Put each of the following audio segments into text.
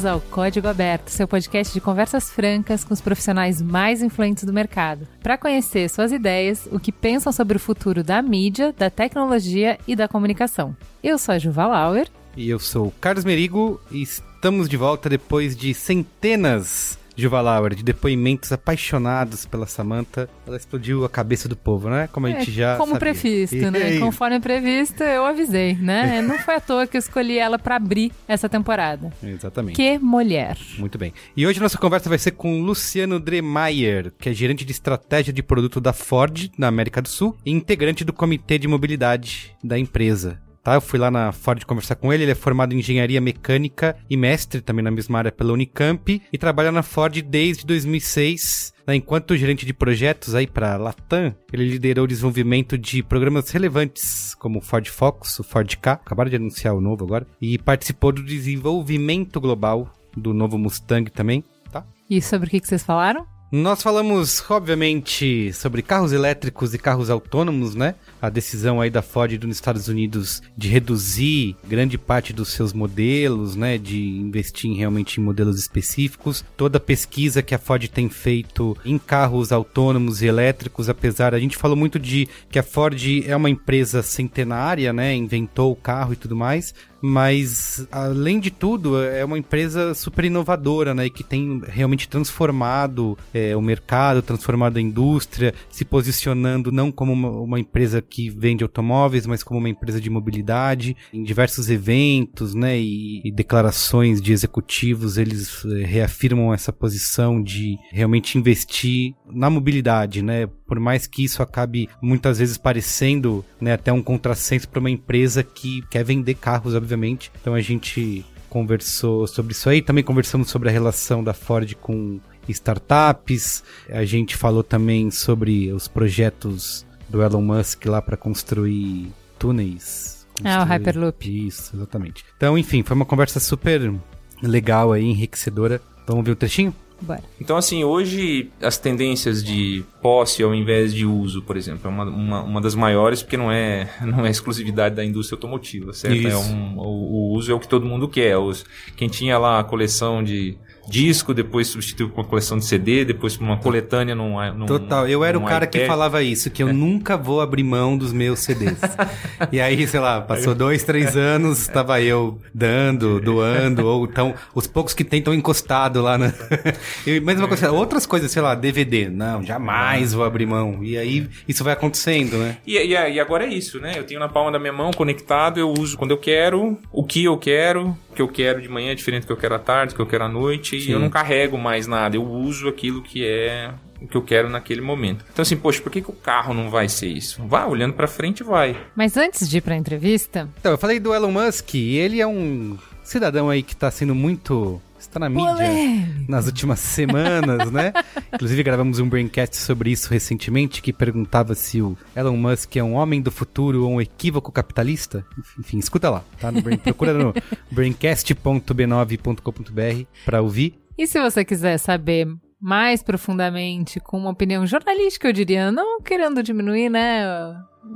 Bem-vindos ao Código Aberto, seu podcast de conversas francas com os profissionais mais influentes do mercado, para conhecer suas ideias, o que pensam sobre o futuro da mídia, da tecnologia e da comunicação. Eu sou a Juva Lauer. E eu sou o Carlos Merigo e estamos de volta depois de centenas Juva Lauer, de depoimentos apaixonados pela Samantha, ela explodiu a cabeça do povo, né? Como a gente é, já Como sabia. previsto, E né? aí? Conforme previsto, eu avisei, né? Não foi à toa que eu escolhi ela para abrir essa temporada. Exatamente. Que mulher. Muito bem. E hoje nossa conversa vai ser com Luciano Dremeyer, que é gerente de estratégia de produto da Ford na América do Sul e integrante do comitê de mobilidade da empresa. Tá, eu fui lá na Ford conversar com ele, ele é formado em engenharia mecânica e mestre também na mesma área pela Unicamp e trabalha na Ford desde 2006. né, Enquanto gerente de projetos aí para Latam, ele liderou o desenvolvimento de programas relevantes como o Ford Focus, o Ford K, acabaram de anunciar o novo agora, e participou do desenvolvimento global do novo Mustang também, tá? E sobre o que que vocês falaram? Nós falamos, obviamente, sobre carros elétricos e carros autônomos, né? A decisão aí da Ford dos Estados Unidos de reduzir grande parte dos seus modelos, né? De investir realmente em modelos específicos. Toda a pesquisa que a Ford tem feito em carros autônomos e elétricos, apesar, a gente falou muito de que a Ford é uma empresa centenária, né? Inventou o carro e tudo mais, mas além de tudo é uma empresa super inovadora, né, e que tem realmente transformado é, o mercado, transformado a indústria, se posicionando não como uma, uma empresa que vende automóveis, mas como uma empresa de mobilidade. Em diversos eventos, né, e, e declarações de executivos, eles é, reafirmam essa posição de realmente investir na mobilidade, né, por mais que isso acabe muitas vezes parecendo, né, até um contrassenso para uma empresa que quer vender carros, obviamente. Então a gente conversou sobre isso aí, também conversamos sobre a relação da Ford com startups. A gente falou também sobre os projetos do Elon Musk lá para construir túneis. Ah, o Hyperloop. Isso, exatamente. Então, enfim, foi uma conversa super legal aí, enriquecedora. Vamos ver o trechinho? Bora. Então, assim, hoje as tendências de posse ao invés de uso, por exemplo, é uma, uma, uma das maiores, porque não é, não é exclusividade da indústria automotiva, certo? Isso. É um, o, o uso é o que todo mundo quer. Os, quem tinha lá a coleção de disco, depois substituiu por uma coleção de CD, depois por uma coletânea num, num Total, eu era o cara que iPad. falava isso, que eu nunca vou abrir mão dos meus CDs. e aí, sei lá, passou dois, três anos, tava eu dando, doando, ou então, os poucos que tem estão encostados lá na. e mesma coisa, outras coisas, sei lá, DVD. Não, jamais vou abrir mão. E aí, isso vai acontecendo, né? E, e, e agora é isso, né? Eu tenho na palma da minha mão, conectado, eu uso quando eu quero, o que eu quero, o que eu quero de manhã é diferente do que eu quero à tarde, do que eu quero à noite, Sim. e eu não carrego mais nada, eu uso aquilo que é o que eu quero naquele momento. Então assim, poxa, por que, que o carro não vai ser isso? Vai, olhando pra frente, vai. Mas antes de ir pra entrevista, Então, eu falei do Elon Musk, e ele é um cidadão aí que tá sendo muito. Está na mídia nas últimas semanas, né? Inclusive gravamos um braincast sobre isso recentemente que perguntava se o Elon Musk é um homem do futuro ou um equívoco capitalista. Enfim, escuta lá, tá? No brain, procura no braincast.b9.com.br pra ouvir. E se você quiser saber mais profundamente, com uma opinião jornalística, eu diria, não querendo diminuir, né,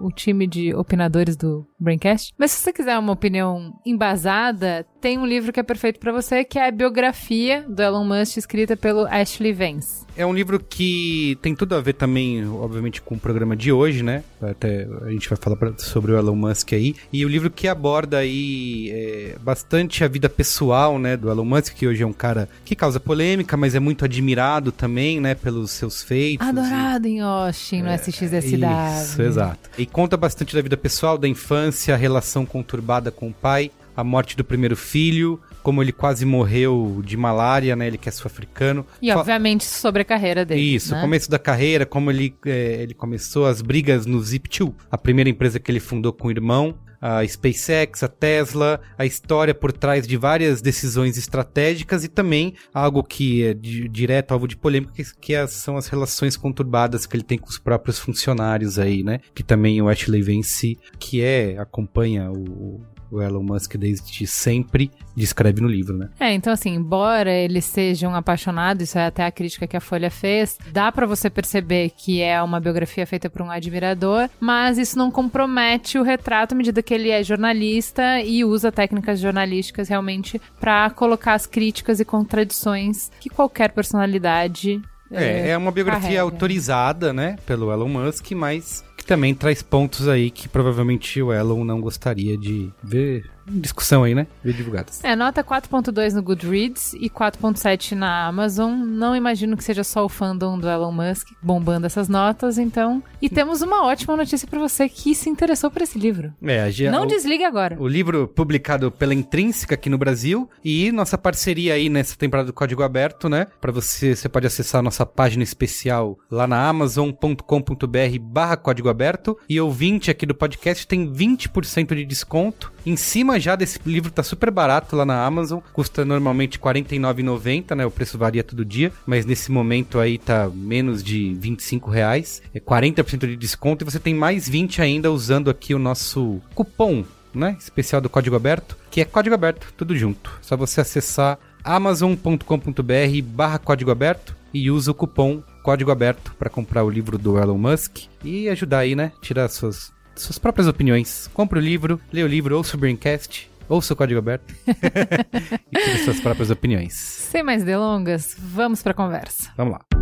o time de opinadores do Braincast, mas se você quiser uma opinião embasada, tem um livro que é perfeito pra você, que é a biografia do Elon Musk, escrita pelo Ashley Vance. É um livro que tem tudo a ver também, obviamente, com o programa de hoje, né? Até a gente vai falar sobre o Elon Musk aí. E o livro que aborda aí é, bastante a vida pessoal, né, do Elon Musk, que hoje é um cara que causa polêmica, mas é muito admirado também, né, pelos seus feitos. e- Adorado em Austin, no SXSW. Isso, exato. E conta bastante da vida pessoal, da infância, a relação conturbada com o pai, a morte do primeiro filho, como ele quase morreu de malária, né? Ele que é sul-africano. E, obviamente, sobre a carreira dele. Isso, né? o começo da carreira, como ele, é, ele começou as brigas no Zip2, a primeira empresa que ele fundou com o irmão a SpaceX, a Tesla, a história por trás de várias decisões estratégicas e também algo que é de, direto alvo de polêmica, que, é, são as relações conturbadas que ele tem com os próprios funcionários aí, né? Que também o Ashley Vance, que é acompanha o, o Elon Musk desde sempre descreve no livro, né? É, então assim, embora eles sejam apaixonados, isso é até a crítica que a Folha fez, dá para você perceber que é uma biografia feita por um admirador, mas isso não compromete o retrato à medida que ele é jornalista e usa técnicas jornalísticas realmente para colocar as críticas e contradições que qualquer personalidade é, é uma biografia carrega. autorizada, né, pelo Elon Musk, mas também traz pontos aí que provavelmente o Elon não gostaria de ver discussão aí, né? Ver divulgadas. É, nota 4.2 no Goodreads e 4.7 na Amazon. Não imagino que seja só o fandom do Elon Musk bombando essas notas, então. E temos uma ótima notícia para você que se interessou por esse livro. É, a, Não o, desligue agora. O livro publicado pela Intrínseca aqui no Brasil e nossa parceria aí nessa temporada do Código Aberto, né? Para você, você pode acessar a nossa página especial lá na amazon.com.br barra Código Aberto e ouvinte aqui do podcast tem 20% de desconto em cima já desse livro tá super barato lá na Amazon, custa normalmente R$ 49,90, né? O preço varia todo dia, mas nesse momento aí tá menos de 25 reais, é 40% de desconto e você tem mais 20 ainda usando aqui o nosso cupom, né? Especial do Código Aberto, que é Código Aberto, tudo junto. Só você acessar amazon.com.br barra Código Aberto e usa o cupom Código Aberto para comprar o livro do Elon Musk e ajudar aí, né? Tirar suas suas próprias opiniões. Compre o livro, lê o livro, ouça o Braincast, ouça o Código Aberto e tire suas próprias opiniões. Sem mais delongas, vamos para a conversa. Vamos lá.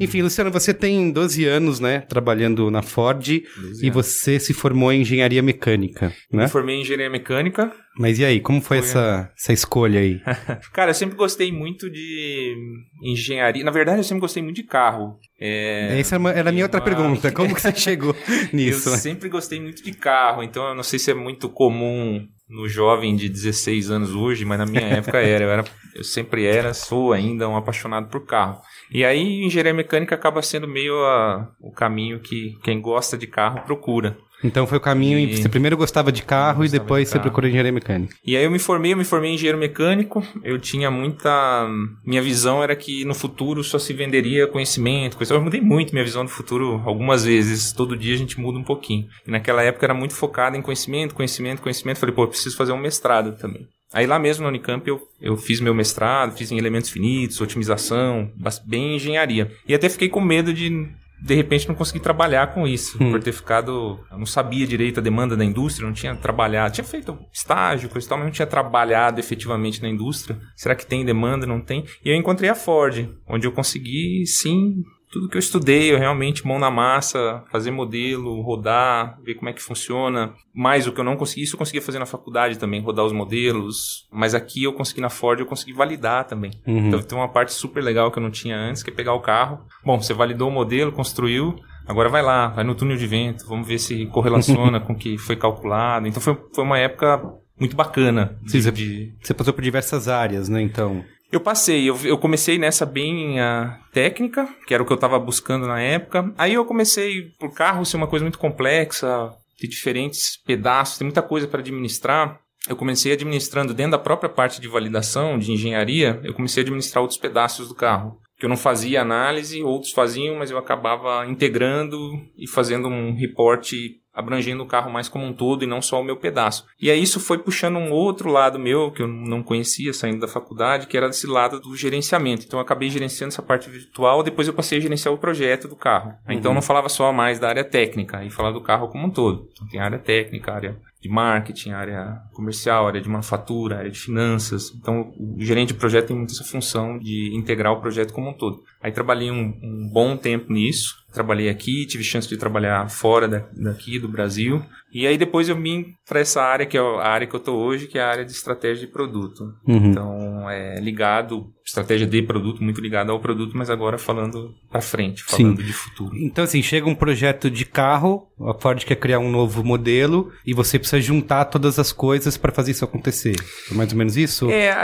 Enfim, Luciano, você tem 12 anos, né, trabalhando na Ford e anos. você se formou em engenharia mecânica, né? Me formei em engenharia mecânica. Mas e aí, como foi, Foi, essa, essa escolha aí? Cara, eu sempre gostei muito de engenharia. Na verdade, eu sempre gostei muito de carro. É, Essa era, a minha outra pergunta. Como que você chegou nisso? Eu né? sempre gostei muito de carro, então eu não sei se é muito comum no jovem de 16 anos hoje, mas na minha época era. Eu, era. eu sempre era, sou ainda um apaixonado por carro. E aí, engenharia mecânica acaba sendo meio a- o caminho que quem gosta de carro procura. Então foi o caminho. E- Você primeiro gostava de carro e Gostava depois de você carro. procurou engenharia mecânica. E aí eu me formei, eu me formei em engenheiro mecânico. Eu tinha muita. Minha visão era que no futuro só se venderia conhecimento, coisa. Eu mudei muito minha visão do futuro algumas vezes. Todo dia a gente muda um pouquinho. E naquela época era muito focado em conhecimento, conhecimento, conhecimento. Falei, pô, eu preciso fazer um mestrado também. Aí lá mesmo na Unicamp eu, eu fiz meu mestrado, fiz em elementos finitos, otimização, bem engenharia. E até fiquei com medo de de repente não conseguir trabalhar com isso, Hum. por ter ficado, eu não sabia direito a demanda da indústria, não tinha trabalhado, tinha feito estágio, coisa e tal, mas não tinha trabalhado efetivamente na indústria. Será que tem demanda, não tem? E eu encontrei a Ford, onde eu consegui, sim, tudo que eu estudei, eu realmente mão na massa, fazer modelo, rodar, ver como é que funciona. Mais o que eu não consegui, isso eu conseguia fazer na faculdade também, rodar os modelos. Mas aqui eu consegui na Ford, eu consegui validar também. Uhum. Então tem uma parte super legal que eu não tinha antes, que é pegar o carro. Bom, você validou o modelo, construiu, agora vai lá, vai no túnel de vento, vamos ver se correlaciona com o que foi calculado. Então foi, foi uma época muito bacana Sim, de, Você passou por diversas áreas, né? Então. Eu passei, eu, eu comecei nessa bem ah, técnica, que era o que eu estava buscando na época. Aí eu comecei por carro ser uma coisa muito complexa, ter diferentes pedaços, tem muita coisa para administrar. Eu comecei administrando dentro da própria parte de validação, de engenharia, eu comecei a administrar outros pedaços do carro. Que eu não fazia análise, outros faziam, mas eu acabava integrando e fazendo um reporte abrangendo o carro mais como um todo e não só o meu pedaço. E aí isso foi puxando um outro lado meu que eu não conhecia saindo da faculdade, que era esse lado do gerenciamento. Então eu acabei gerenciando essa parte virtual, depois eu passei a gerenciar o projeto do carro. Então eu não falava só mais da área técnica, e falava do carro como um todo. Então tem área técnica, área de marketing, área comercial, área de manufatura, área de finanças. Então o gerente de projeto tem muito essa função de integrar o projeto como um todo. Aí trabalhei um, um bom tempo nisso. trabalhei aqui, tive chance de trabalhar fora da, daqui do Brasil. E aí depois eu vim para essa área que é a área que eu tô hoje, que é a área de estratégia de produto. Uhum. Então, é ligado, estratégia de produto, muito ligado ao produto, mas agora falando para frente, falando Sim. de futuro. Então, assim, chega um projeto de carro, a Ford quer criar um novo modelo e você precisa juntar todas as coisas para fazer isso acontecer. É mais ou menos isso? É,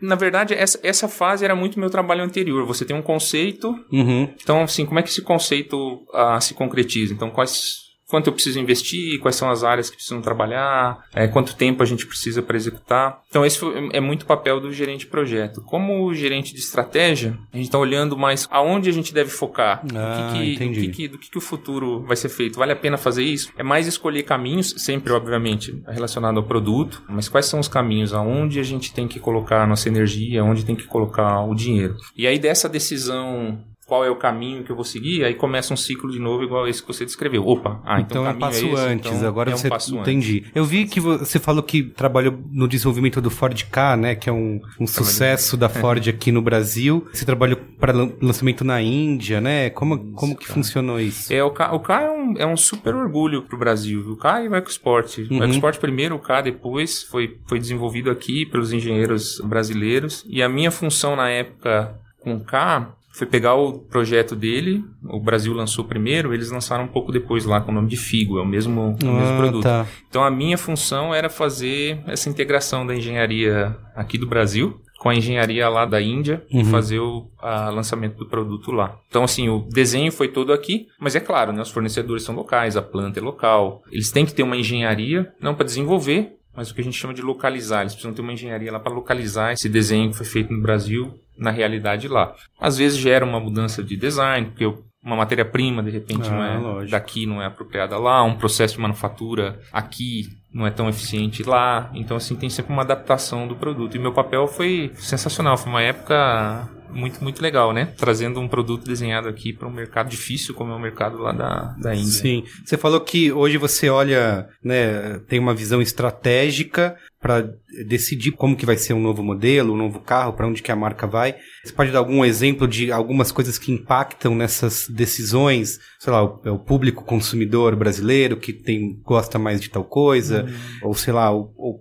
na verdade, essa, essa fase era muito meu trabalho anterior. Você tem um conceito, Uhum. então, assim, como é que esse conceito ah, se concretiza? Então, quais. Quanto eu preciso investir, quais são as áreas que precisam trabalhar, é, quanto tempo a gente precisa para executar. Então, esse é muito papel do gerente de projeto. Como gerente de estratégia, a gente está olhando mais aonde a gente deve focar. Ah, que que, entendi. o que que- do que, que o futuro vai ser feito. Vale a pena fazer isso? É mais escolher caminhos, sempre, obviamente, relacionado ao produto, mas quais são os caminhos aonde a gente tem que colocar a nossa energia, onde tem que colocar o dinheiro. E aí, dessa decisão. Qual é o caminho que eu vou seguir? Aí começa um ciclo de novo igual esse que você descreveu. Opa, ah, então, Então, é um caminho passo esse, antes, então agora é um você passo antes. entendi. Eu vi que você falou que trabalhou no desenvolvimento do Ford K, né, que é um, um sucesso da Ford aqui no Brasil. Você trabalhou para lançamento na Índia, né? Como, como que funcionou isso? É, o K, o K é, um, é um super orgulho pro Brasil. O K e o EcoSport. Uhum. O EcoSport primeiro, o K depois. Foi, foi desenvolvido aqui pelos engenheiros brasileiros. E a minha função na época com o K foi pegar o projeto dele. O Brasil lançou primeiro, eles lançaram um pouco depois lá com o nome de Figo. É o mesmo, o mesmo Ah, produto. tá. Então a minha função era fazer essa integração da engenharia aqui do Brasil com a engenharia lá da Índia e Uhum. fazer o a, lançamento do produto lá. Então assim, o desenho foi todo aqui, mas é claro, né, os fornecedores são locais, a planta é local. Eles têm que ter uma engenharia, não para desenvolver, mas o que a gente chama de localizar. Eles precisam ter uma engenharia lá para localizar esse desenho que foi feito no Brasil na realidade lá. Às vezes gera uma mudança de design, porque uma matéria-prima, de repente, Ah, não é lógico. daqui não é apropriada lá, um processo de manufatura aqui não é tão eficiente lá. Então, assim, tem sempre uma adaptação do produto. E meu papel foi sensacional. Foi uma época muito, muito legal, né? Trazendo um produto desenhado aqui para um mercado difícil, como é o mercado lá da, da Índia. Sim. Você falou que hoje você olha, né, tem uma visão estratégica para decidir como que vai ser um novo modelo, um novo carro, para onde que a marca vai. Você pode dar algum exemplo de algumas coisas que impactam nessas decisões? Sei lá, o, é o público consumidor brasileiro que tem gosta mais de tal coisa, ou sei lá,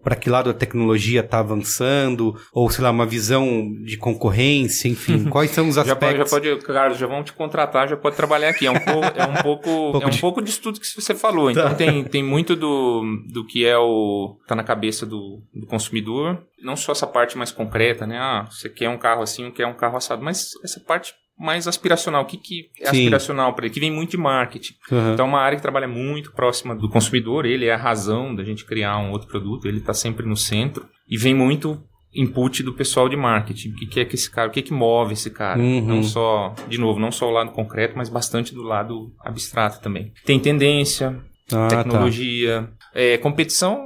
para que lado a tecnologia está avançando, ou sei lá, uma visão de concorrência, enfim, quais são os Já pode, já aspectos? pode, Carlos, já vão te contratar, já pode trabalhar aqui. É um pouco, é um pouco, Pouco é um de- pouco disso tudo que você falou. Então tem, tem muito do, do que é o tá na cabeça do, do consumidor. Não só essa parte mais concreta, né? Ah, você quer um carro assim, quer um carro assado, mas essa parte mais aspiracional. O que, que é Sim. aspiracional para ele? Que vem muito de marketing. Uhum. Então é uma área que trabalha muito próxima do consumidor, ele é a razão da gente criar um outro produto, ele está sempre no centro e vem muito input do pessoal de marketing. O que, que é que esse cara, o que, que move esse cara? Uhum. Não só, de novo, não só o lado concreto, mas bastante do lado abstrato também. Tem tendência, Ah, tá. tecnologia, é, competição.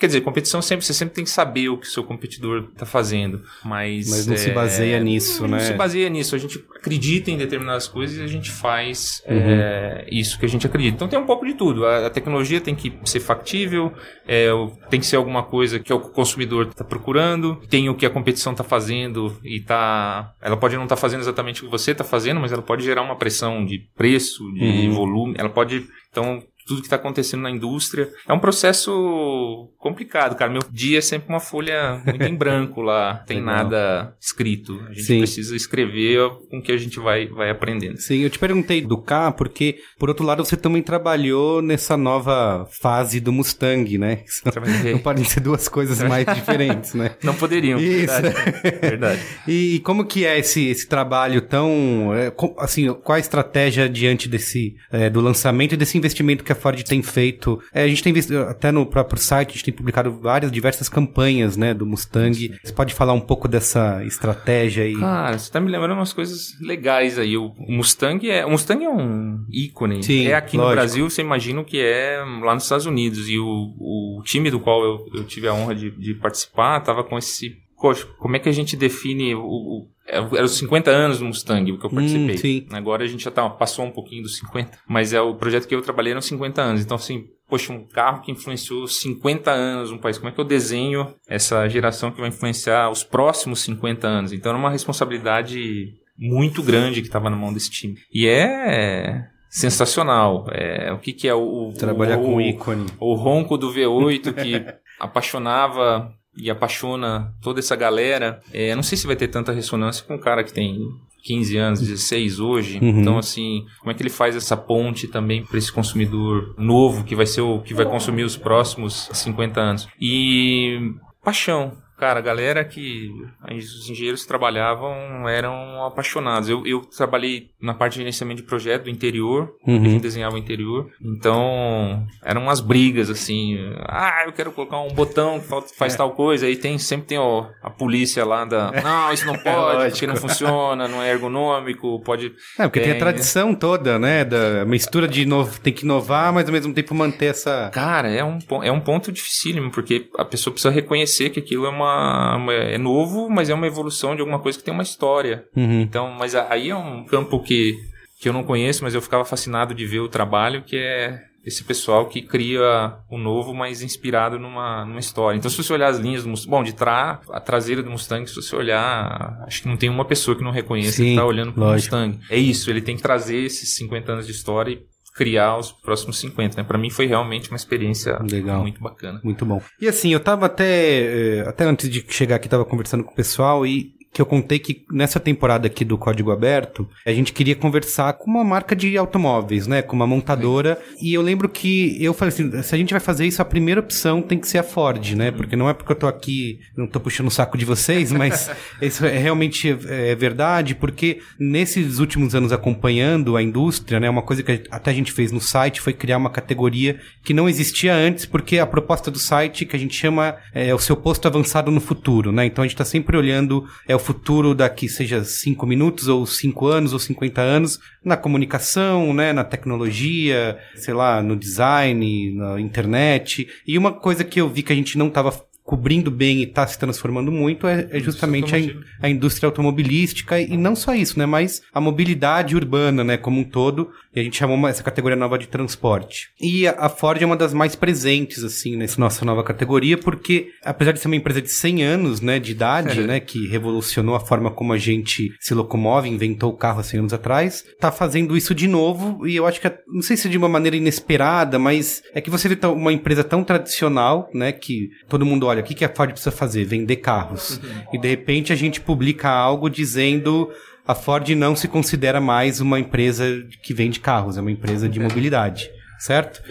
Quer dizer, competição sempre, você sempre tem que saber o que o seu competidor está fazendo, mas... Mas não se é, baseia nisso, não né? se baseia nisso. A gente acredita em determinadas coisas e a gente faz Uhum. é, isso que a gente acredita. Então tem um pouco de tudo. A, a tecnologia tem que ser factível, é, tem que ser alguma coisa que o consumidor está procurando, tem o que a competição está fazendo e tá. Ela pode não estar fazendo exatamente o que você está fazendo, mas ela pode gerar uma pressão de preço, de Uhum. volume. Ela pode. Então, tudo que está acontecendo na indústria. É um processo complicado, cara. Meu dia é sempre uma folha muito em branco lá, tem Legal. nada escrito. A gente Sim. precisa escrever com o que a gente vai, vai aprendendo. Sim, eu te perguntei do K porque, por outro lado, você também trabalhou nessa nova fase do Mustang, né? Trabalhei. Não podem ser duas coisas mais diferentes, né? Não poderiam. Isso. Verdade. verdade. E como que é esse, esse trabalho tão... é, com- assim, qual a estratégia diante desse, é, do lançamento e desse investimento que a Ford tem feito? É, a gente tem visto, até no próprio site, a gente tem publicado várias, diversas campanhas, né, do Mustang. Você pode falar um pouco dessa estratégia aí? Cara, você tá me lembrando umas coisas legais aí. O Mustang é, o Mustang é um ícone. Sim, é aqui no lógico. Brasil, você imagina o que é lá nos Estados Unidos. E o, o time do qual eu, eu tive a honra de, de participar tava com esse. Poxa, como é que a gente define o. o era os 50 anos do Mustang que eu participei. Hum, sim. Agora a gente já tá, passou um pouquinho dos 50, mas é o projeto que eu trabalhei eram 50 anos. Então, assim, poxa, um carro que influenciou 50 anos no país. Como é que eu desenho essa geração que vai influenciar os próximos 50 anos? Então, era uma responsabilidade muito grande que estava na mão desse time. E é sensacional. É, o que, que é o. Trabalhar o, com o, ícone. o ronco do V8 que apaixonava e apaixona toda essa galera. É, não sei se vai ter tanta ressonância com um cara que tem 15 anos, 16 hoje. Uhum. Então, assim, como é que ele faz essa ponte também para esse consumidor novo que vai ser o que vai consumir os próximos 50 anos? E paixão. Cara, a galera que os engenheiros que trabalhavam eram apaixonados. Eu, eu trabalhei na parte de gerenciamento de projeto do interior, Uhum. a gente desenhava o interior. Então, eram umas brigas, assim. Ah, eu quero colocar um botão que fa- faz tal coisa. Aí tem, sempre tem ó, a polícia lá da. Não, isso não pode, porque não funciona, não é ergonômico, pode. É, porque tem a Tem, tradição toda, né? Da mistura de novo, tem que inovar, mas ao mesmo tempo manter essa. Cara, é um, é um ponto dificílimo, porque a pessoa precisa reconhecer que aquilo é uma, uma- é novo, mas é uma evolução de alguma coisa que tem uma história. Uhum. Então, mas aí é um campo que, que eu não conheço, mas eu ficava fascinado de ver o trabalho que é esse pessoal que cria o novo, mas inspirado numa, numa história. Então, se você olhar as linhas do Mustang, bom, de trás, a traseira do Mustang, se você olhar, acho que não tem uma pessoa que não reconheça Sim, que tá olhando pro lógico. Mustang. É isso, ele tem que trazer esses 50 anos de história e criar os próximos 50, né? Para mim foi realmente uma experiência Legal. muito bacana. Muito bom. E assim, eu tava até. eh, Até antes de chegar aqui, tava conversando com o pessoal e que eu contei que nessa temporada aqui do Código Aberto, a gente queria conversar com uma marca de automóveis, né? Com uma montadora. E eu lembro que eu falei assim: se a gente vai fazer isso, a primeira opção tem que ser a Ford, né? Porque não é porque eu tô aqui, não tô puxando o saco de vocês, mas isso é realmente é verdade, porque nesses últimos anos acompanhando a indústria, né? Uma coisa que até a gente fez no site foi criar uma categoria que não existia antes, porque a proposta do site que a gente chama é o seu posto avançado no futuro, né? Então a gente está sempre olhando é o futuro daqui, seja 5 minutos, ou 5 anos, ou 50 anos, na comunicação, né? Na tecnologia, sei lá, no design, na internet. E uma coisa que eu vi que a gente não estava cobrindo bem e está se transformando muito é, é justamente a, in- a indústria automobilística e não só isso, né, mas a mobilidade urbana, né, como um todo, e a gente chamou essa categoria nova de transporte. E a, a Ford é uma das mais presentes, assim, nessa nossa nova categoria, porque apesar de ser uma empresa de 100 anos, né, de idade, né, que revolucionou a forma como a gente se locomove, inventou o carro há 100 anos atrás, tá fazendo isso de novo, e eu acho que, é- não sei se de uma maneira inesperada, mas é que você vê uma empresa tão tradicional, né, que todo mundo olha, o que, que a Ford precisa fazer? Vender carros. E de repente a gente publica algo dizendo a Ford não se considera mais uma empresa que vende carros, é uma empresa de mobilidade, certo?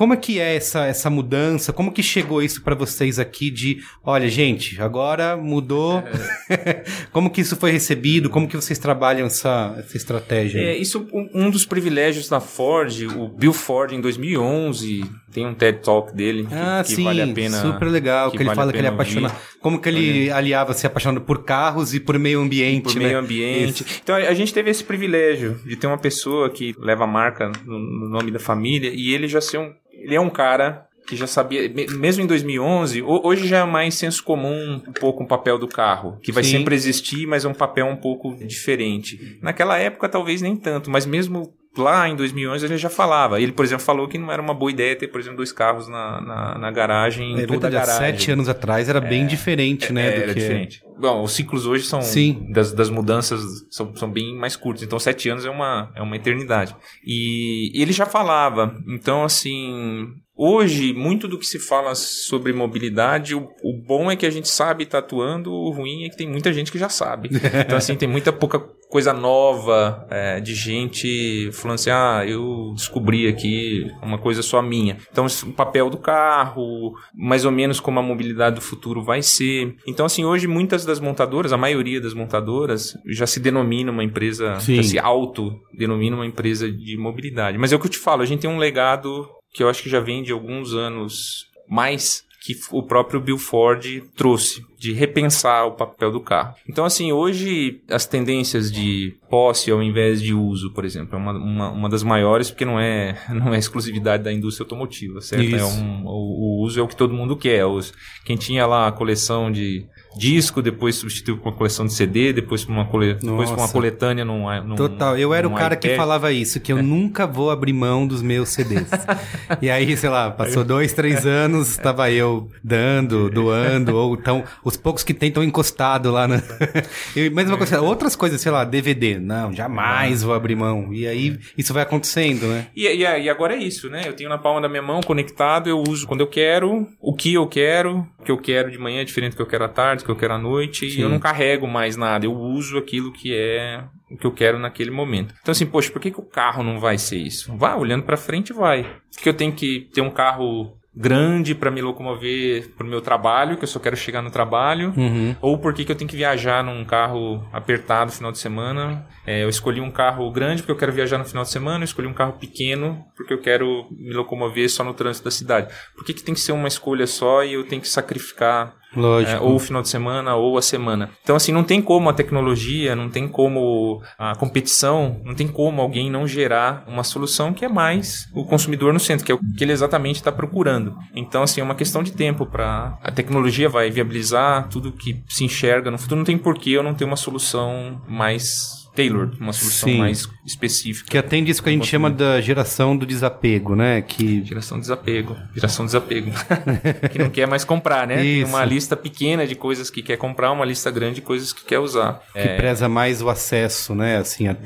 Como é que é essa, essa mudança? Como que chegou isso para vocês aqui de, olha, gente, agora mudou. Como que isso foi recebido? Como que vocês trabalham essa, essa estratégia? É, isso um, um dos privilégios da Ford, o Bill Ford em 2011, tem um TED Talk dele que, Ah, que sim, vale a pena. super legal, que, ele vale fala que ele é apaixonado. Como que ele aliava se apaixonando por carros e por meio ambiente, por né? meio ambiente. Então a a gente teve esse privilégio de ter uma pessoa que leva a marca no, no nome da família e ele já ser um, ele é um cara que já sabia, me- mesmo em 2011, ho- hoje já é mais senso comum um pouco o papel do carro, que vai Sim. sempre existir, mas é um papel um pouco diferente. Naquela época talvez nem tanto, mas mesmo lá em 2011 ele já falava. Ele, por exemplo, falou que não era uma boa ideia ter, por exemplo, dois carros na, na, na garagem, em É verdade, garagem. sete anos atrás era bem diferente, né? É, do era que diferente. Bom, os ciclos hoje são Sim. das, das mudanças são, são bem mais curtos. Então, sete anos é uma, é uma eternidade. E ele já falava. Então, assim, hoje, muito do que se fala sobre mobilidade, o, o bom é que a gente sabe tá atuando, o ruim é que tem muita gente que já sabe. Então, assim, tem muita pouca coisa nova é, de gente falando assim, ah, eu descobri aqui uma coisa só minha. Então, o papel do carro, mais ou menos como a mobilidade do futuro vai ser. Então, assim, hoje muitas das montadoras, a maioria das montadoras, já se denomina uma empresa, Sim. já se auto-denomina uma empresa de mobilidade. Mas é o que eu te falo, a gente tem um legado que eu acho que já vem de alguns anos mais que o próprio Bill Ford trouxe, de repensar o papel do carro. Então, assim, hoje as tendências de posse ao invés de uso, por exemplo, é uma, uma, uma das maiores, porque não é, não é exclusividade da indústria automotiva, certo? É um, o, o uso é o que todo mundo quer. Os, quem tinha lá a coleção de disco, depois substituiu por uma coleção de CD, depois por uma, cole... depois por uma coletânea num, num Total, eu era o cara que iPad. falava isso, que eu nunca vou abrir mão dos meus CDs. e aí, sei lá, passou dois, três anos, estava eu dando, doando, ou então os poucos que tentam encostado lá na. eu, mesma coisa, outras coisas, sei lá, DVD. Não, jamais vou abrir mão. E aí isso vai acontecendo, né? E, e, e agora é isso, né? Eu tenho na palma da minha mão, conectado, eu uso quando eu quero, o que eu quero, o que eu quero de manhã é diferente do que eu quero à tarde, que eu quero à noite, e Sim. eu não carrego mais nada, eu uso aquilo que é o que eu quero naquele momento. Então assim, poxa, por que, que o carro não vai ser isso? Vai, olhando pra frente, vai. Por que eu tenho que ter um carro grande para me locomover pro meu trabalho, que eu só quero chegar no trabalho, Uhum. ou por que que eu tenho que viajar num carro apertado no final de semana. É, eu escolhi um carro grande porque eu quero viajar no final de semana, eu escolhi um carro pequeno porque eu quero me locomover só no trânsito da cidade. Por que, que tem que ser uma escolha só e eu tenho que sacrificar Lógico. é, ou o final de semana ou a semana. Então, assim, não tem como a tecnologia, não tem como a competição, não tem como alguém não gerar uma solução que é mais o consumidor no centro, que é o que ele exatamente está procurando. Então, assim, é uma questão de tempo para a tecnologia vai viabilizar tudo que se enxerga no futuro. Não tem porquê eu não ter uma solução mais tailored, uma solução Sim. mais específica. Que atende isso que a gente chama da geração do desapego, né? Que Geração de desapego. Geração de desapego. que não quer mais comprar, né? Tem Isso. uma lista pequena de coisas que quer comprar, uma lista grande de coisas que quer usar. que preza mais o acesso, né? Assim, a-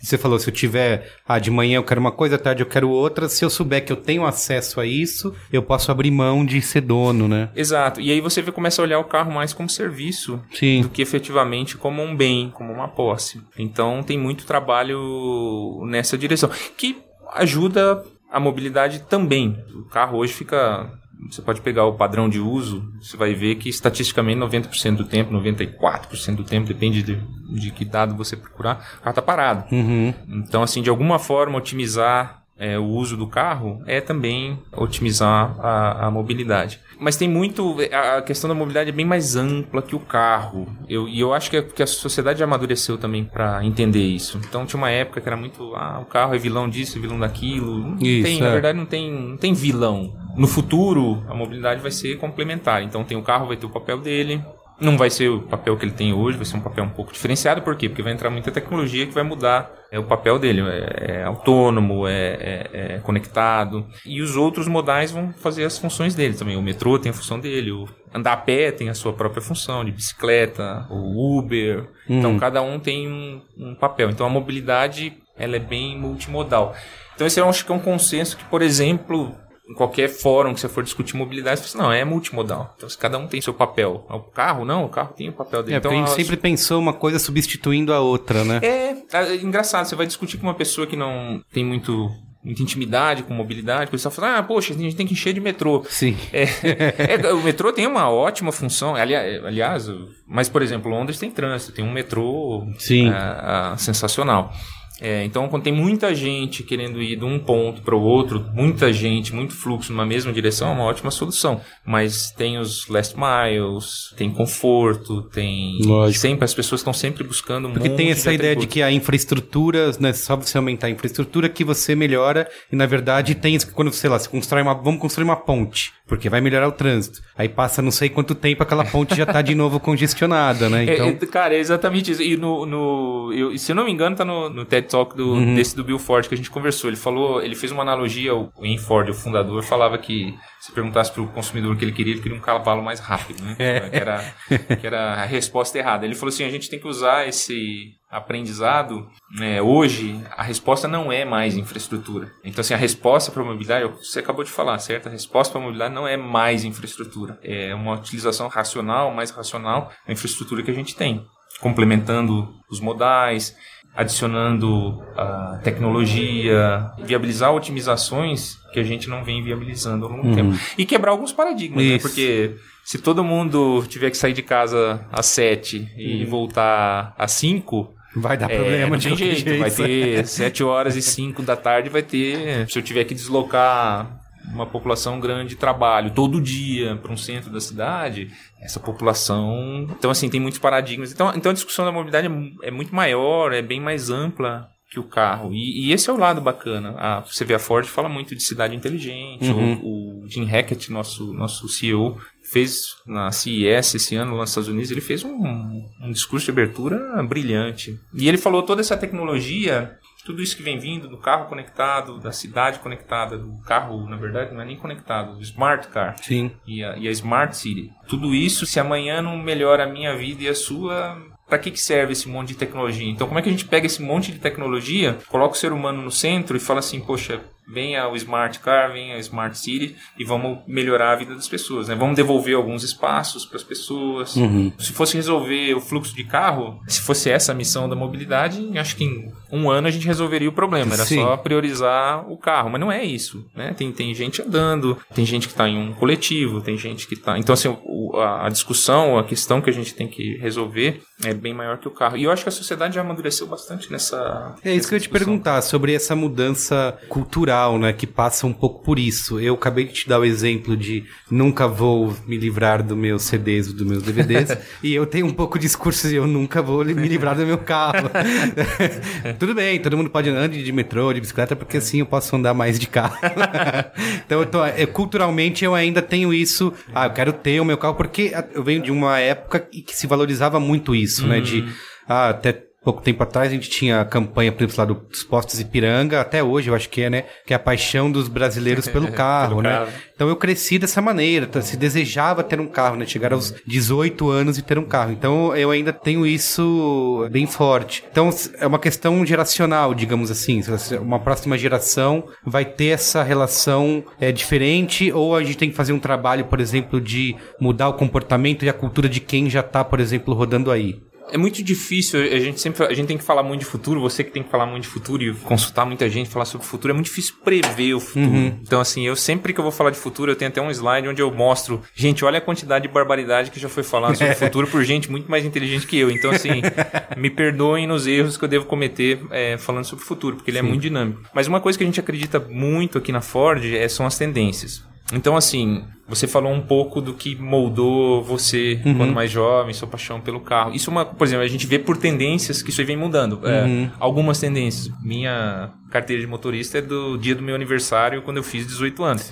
você falou, se eu tiver, ah, de manhã eu quero uma coisa, à tarde eu quero outra, se eu souber que eu tenho acesso a isso, eu posso abrir mão de ser dono, né? Exato. E aí você começa a olhar o carro mais como serviço Sim. do que efetivamente como um bem, como uma posse. Então tem muito trabalho nessa direção, que ajuda a mobilidade também. O carro hoje fica. Você pode pegar o padrão de uso, você vai ver que estatisticamente 90% do tempo, 94% do tempo, depende de, de que dado você procurar, o carro está parado. Uhum. Então, assim, de alguma forma, otimizar é, o uso do carro é também otimizar a, a mobilidade. Mas tem muito. A questão da mobilidade é bem mais ampla que o carro. Eu, e eu acho que, a- que a sociedade já amadureceu também para entender isso. Então tinha uma época que era muito. Ah, o carro é vilão disso, vilão daquilo. Não Isso, tem, é. na verdade, não tem, não tem vilão. No futuro, a mobilidade vai ser complementar. Então tem o carro, vai ter o papel dele. Não vai ser o papel que ele tem hoje, vai ser um papel um pouco diferenciado. Por quê? Porque vai entrar muita tecnologia que vai mudar é, o papel dele. É, é autônomo, é, é- é conectado. E os outros modais vão fazer as funções dele também. O metrô tem a função dele, o andar a pé tem a sua própria função, de bicicleta, o Uber. Então cada um tem um, um papel. Então a mobilidade ela é bem multimodal. Então esse eu acho que é um consenso que, por exemplo, em qualquer fórum que você for discutir mobilidade, você fala assim, não, é multimodal. Então, se cada um tem seu papel. O carro, não, o carro tem o papel dele. É, então, a gente sempre pensou uma coisa substituindo a outra, né? É, é engraçado, você vai discutir com uma pessoa que não tem muito, muita intimidade com mobilidade, você fala, ah, poxa, a gente tem que encher de metrô. Sim. É, é, o metrô tem uma ótima função. Ali- aliás, mas, por exemplo, Londres tem trânsito, tem um metrô Sim. ah, ah, sensacional. É, então, quando tem muita gente querendo ir de um ponto para o outro, muita gente, muito fluxo numa mesma direção, é uma ótima solução. Mas tem os last miles, tem conforto, tem. Lógico. Sempre, as pessoas estão sempre buscando um Porque tem essa ideia de que a infraestrutura, né, só você aumentar a infraestrutura que você melhora, e na verdade tem isso que quando, sei lá, você constrói uma, vamos construir uma ponte, porque vai melhorar o trânsito. Aí passa não sei quanto tempo, aquela ponte já tá de novo congestionada, né? É, Então, é, cara, é exatamente isso. E no. no eu, se eu não me engano, tá no, no TED Talk do, Uhum. desse do Bill Ford que a gente conversou. Ele falou, ele fez uma analogia, o Ian Ford, o fundador, falava que se perguntasse pro consumidor o que ele queria, ele queria um cavalo mais rápido, né? É. Que, era, que era a resposta errada. Ele falou assim: a gente tem que usar esse aprendizado. né, hoje, a resposta não é mais infraestrutura. Então, assim, a resposta para a mobilidade, você acabou de falar, certo? A resposta para a mobilidade não é mais infraestrutura. É uma utilização racional, mais racional da infraestrutura que a gente tem. Complementando os modais, adicionando a tecnologia, viabilizar otimizações que a gente não vem viabilizando ao longo do tempo. E quebrar alguns paradigmas, né? Porque se todo mundo tiver que sair de casa às sete e voltar às cinco, vai dar é, problema não de tem qualquer jeito, vai ter 7 horas e 5 da tarde, vai ter. Se eu tiver que deslocar uma população grande de trabalho todo dia para um centro da cidade, essa população. Então, assim, tem muitos paradigmas. Então, então a discussão da mobilidade é, é muito maior, é bem mais ampla que o carro. E, e, esse é o lado bacana. A, você vê a Ford fala muito de cidade inteligente. Uhum. O, o, Jim Hackett, nosso, nosso CEO, fez na CES esse ano lá nos Estados Unidos, ele fez um, um discurso de abertura brilhante. E ele falou toda essa tecnologia tudo isso que vem vindo do carro conectado, da cidade conectada, do carro, na verdade, não é nem conectado, do smart car. Sim. E a, e a smart city. Tudo isso, se amanhã não melhora a minha vida e a sua, para que, que serve esse monte de tecnologia? Então, como é que a gente pega esse monte de tecnologia, coloca o ser humano no centro e fala assim, poxa, venha o Smart Car, venha a Smart City e vamos melhorar a vida das pessoas, né? Vamos devolver alguns espaços para as pessoas. Uhum. Se fosse resolver o fluxo de carro, se fosse essa a missão da mobilidade, acho que em um ano a gente resolveria o problema. Era Sim. só priorizar o carro, mas não é isso, né? Tem, tem gente andando, tem gente que está em um coletivo, tem gente que está... Então, assim, o, a, a discussão, a questão que a gente tem que resolver é bem maior que o carro. E eu acho que a sociedade já amadureceu bastante nessa... É isso que eu ia te perguntar, sobre essa mudança cultural né, que passa um pouco por isso. Eu acabei de te dar o exemplo de nunca vou me livrar dos meus CDs, dos meus DVDs, e eu tenho um pouco de discurso de eu nunca vou me livrar do meu carro. Tudo bem, todo mundo pode andar de metrô, de bicicleta, porque assim eu posso andar mais de carro. então, eu tô, eu, culturalmente, eu ainda tenho isso. Ah, eu quero ter o meu carro, porque eu venho de uma época que se valorizava muito isso, né? De uhum. ah, até pouco tempo atrás a gente tinha a campanha, por exemplo, lá dos postos Ipiranga, até hoje eu acho que é, né? Que é a paixão dos brasileiros pelo carro, pelo né? Carro. Então eu cresci dessa maneira, se desejava ter um carro, né? Chegar aos 18 anos e ter um carro. Então eu ainda tenho isso bem forte. Então é uma questão geracional, digamos assim. Uma próxima geração vai ter essa relação é, diferente ou a gente tem que fazer um trabalho, por exemplo, de mudar o comportamento e a cultura de quem já está, por exemplo, rodando aí é muito difícil, a gente sempre a gente tem que falar muito de futuro, você que tem que falar muito de futuro e consultar muita gente, falar sobre o futuro, é muito difícil prever o futuro. Uhum. Então, assim, eu sempre que eu vou falar de futuro, eu tenho até um slide onde eu mostro, gente, olha a quantidade de barbaridade que já foi falado sobre o futuro por gente muito mais inteligente que eu. Então, assim, me perdoem nos erros que eu devo cometer é, falando sobre o futuro, porque ele é Sim. é muito dinâmico. Mas uma coisa que a gente acredita muito aqui na Ford é, são as tendências. Então, assim, você falou um pouco do que moldou você uhum. quando mais jovem, sua paixão pelo carro. Isso é uma, por exemplo, a gente vê por tendências que isso aí vem mudando. É, uhum. É, algumas tendências. Minha carteira de motorista é do dia do meu aniversário, quando eu fiz 18 anos.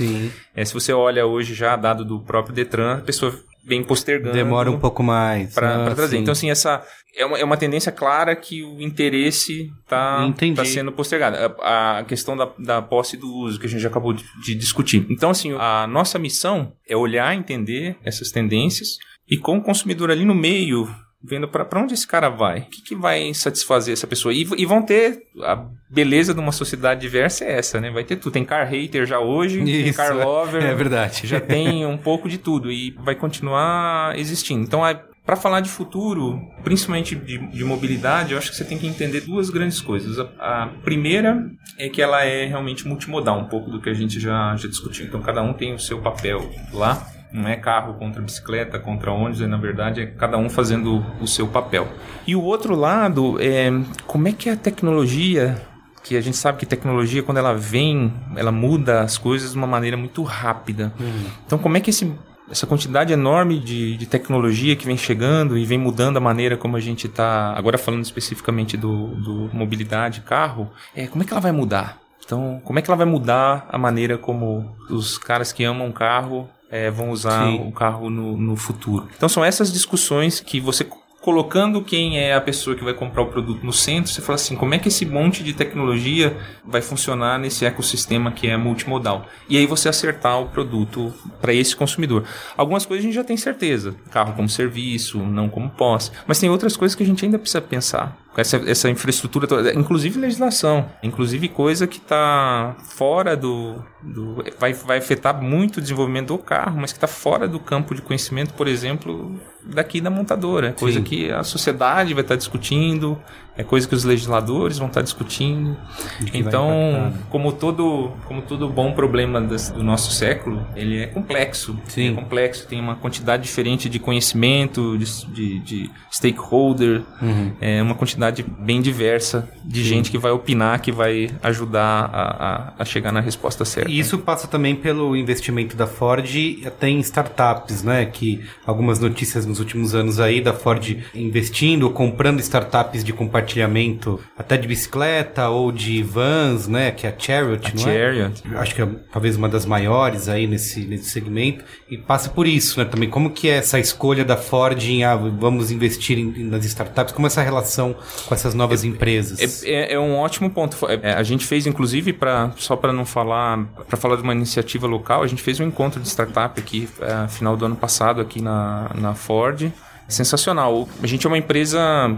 É, se você olha hoje já, dado do próprio Detran, a pessoa vem postergando. Demora um pouco mais. Para ah, trazer. Sim. Então, assim, essa é uma, é uma tendência clara que o interesse está tá sendo postergado. A, a questão da, da posse do uso, que a gente já acabou de, de discutir. Então, assim, a nossa missão é olhar, entender essas tendências e com o consumidor ali no meio, vendo para onde esse cara vai, o que, que vai satisfazer essa pessoa. E, e, vão ter. A beleza de uma sociedade diversa é essa, né? Vai ter tudo. Tem car hater já hoje, Isso, tem car lover. É verdade. Já tem um pouco de tudo e vai continuar existindo. Então, para falar de futuro, principalmente de, de, mobilidade, eu acho que você tem que entender duas grandes coisas. A, a, primeira é que ela é realmente multimodal, um pouco do que a gente já, já discutiu. Então, cada um tem o seu papel lá não é carro contra bicicleta, contra ônibus, é, na verdade é cada um fazendo o seu papel. E o outro lado é como é que a tecnologia, que a gente sabe que tecnologia quando ela vem, ela muda as coisas de uma maneira muito rápida. Uhum. Então como é que esse essa quantidade enorme de, de, tecnologia que vem chegando e vem mudando a maneira como a gente está, agora falando especificamente do, do mobilidade, carro, é, como é que ela vai mudar? Então, como é que ela vai mudar a maneira como os caras que amam carro é, vão usar Sim. o carro no, no futuro. Então são essas discussões que você colocando quem é a pessoa que vai comprar o produto no centro, você fala assim, como é que esse monte de tecnologia vai funcionar nesse ecossistema que é multimodal? E aí você acertar o produto para esse consumidor. Algumas coisas a gente já tem certeza, carro como serviço, não como posse, mas tem outras coisas que a gente ainda precisa pensar essa, essa infraestrutura toda, inclusive legislação, inclusive coisa que está fora do, do vai, vai afetar muito o desenvolvimento do carro, mas que está fora do campo de conhecimento, por exemplo, daqui da montadora, coisa Sim. que a sociedade vai estar tá discutindo, é coisa que os legisladores vão estar discutindo. Então, como todo, como todo bom problema do nosso século, ele é complexo. Sim. É complexo, tem uma quantidade diferente de conhecimento, de, de, de stakeholder, uhum. é uma quantidade bem diversa de Sim. gente que vai opinar, que vai ajudar a, a, a, chegar na resposta certa. E isso passa também pelo investimento da Ford até em startups, né? Que algumas notícias nos últimos anos aí da Ford investindo comprando startups de compartilhamento compartilhamento até de bicicleta ou de vans, né? Que é a Chariot, A não Chariot. é? Acho que é talvez uma das maiores aí nesse, nesse segmento. E passa por isso, né? Também como que é essa escolha da Ford em ah, vamos investir em, nas startups? Como é essa relação com essas novas empresas? É, é- é um ótimo ponto. É, a gente fez, inclusive, para só para não falar, para falar de uma iniciativa local, a gente fez um encontro de startup aqui, é, final do ano passado, aqui na, na Ford. Sensacional. A gente é uma empresa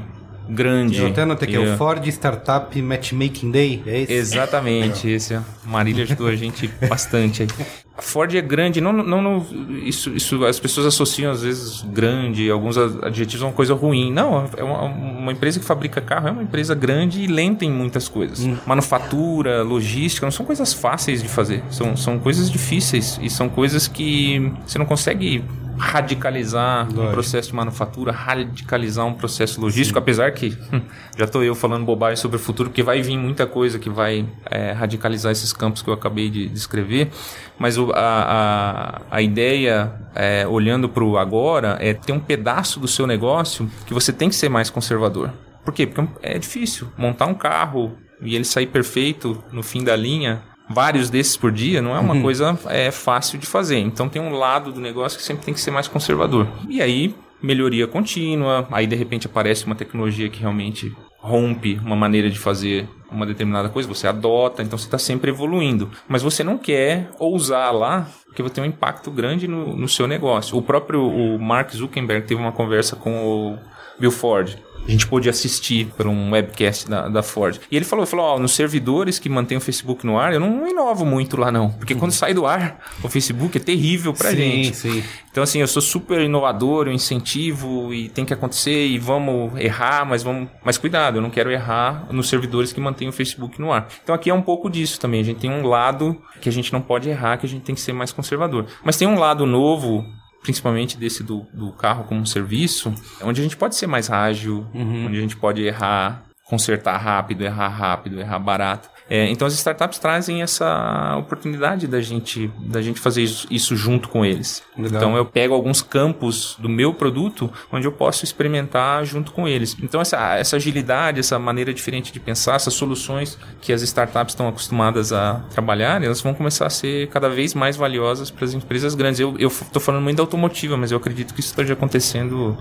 grande. Eu até anotei que é o Ford Startup Matchmaking Day, é esse? Exatamente, esse. A Marília ajudou a gente bastante aí. A Ford é grande, não, não, não isso, isso as pessoas associam às vezes grande, alguns adjetivos a uma coisa ruim. Não, é uma, uma empresa que fabrica carro, é uma empresa grande e lenta em muitas coisas. Manufatura, logística, não são coisas fáceis de fazer, são, são coisas difíceis e são coisas que você não consegue radicalizar um Lógico. processo de manufatura, radicalizar um processo logístico, apesar que hum, já estou eu falando bobagem sobre o futuro, porque vai vir muita coisa que vai é, radicalizar esses campos que eu acabei de descrever, mas o- a, a, a ideia, é, olhando para o agora, é ter um pedaço do seu negócio que você tem que ser mais conservador. Por quê? Porque é difícil montar um carro e ele sair perfeito no fim da linha, vários desses por dia, não é uma coisa é, fácil de fazer. Então tem um lado do negócio que sempre tem que ser mais conservador. E aí, melhoria contínua, aí de repente aparece uma tecnologia que realmente rompe uma maneira de fazer uma determinada coisa, você adota, então você está sempre evoluindo. Mas você não quer ousar lá, porque vai ter um impacto grande no, no seu negócio. O próprio o Mark Zuckerberg teve uma conversa com o Bill Ford. A gente pôde assistir por um webcast da, da Ford. E ele falou, falou, ó, nos servidores que mantêm o Facebook no ar, eu não inovo muito lá não. Porque quando sai do ar, o Facebook é terrível pra sim, gente. sim. Então, assim, eu sou super inovador, eu incentivo e tem que acontecer e vamos errar, mas vamos. Mas cuidado, eu não quero errar nos servidores que mantêm o Facebook no ar. Então aqui é um pouco disso também. A gente tem um lado que a gente não pode errar, que a gente tem que ser mais conservador. Mas tem um lado novo. Principalmente desse do, do carro como um serviço, onde a gente pode ser mais ágil, onde a gente pode errar, consertar rápido, errar rápido, errar barato. É, então as startups trazem essa oportunidade da gente, da gente fazer isso, junto com eles. Legal. Então eu pego alguns campos do meu produto onde eu posso experimentar junto com eles. Então essa, essa agilidade, essa maneira diferente de pensar, essas soluções que as startups estão acostumadas a trabalhar, elas vão começar a ser cada vez mais valiosas para as empresas grandes. Eu estou falando muito da automotiva, mas eu acredito que isso esteja acontecendo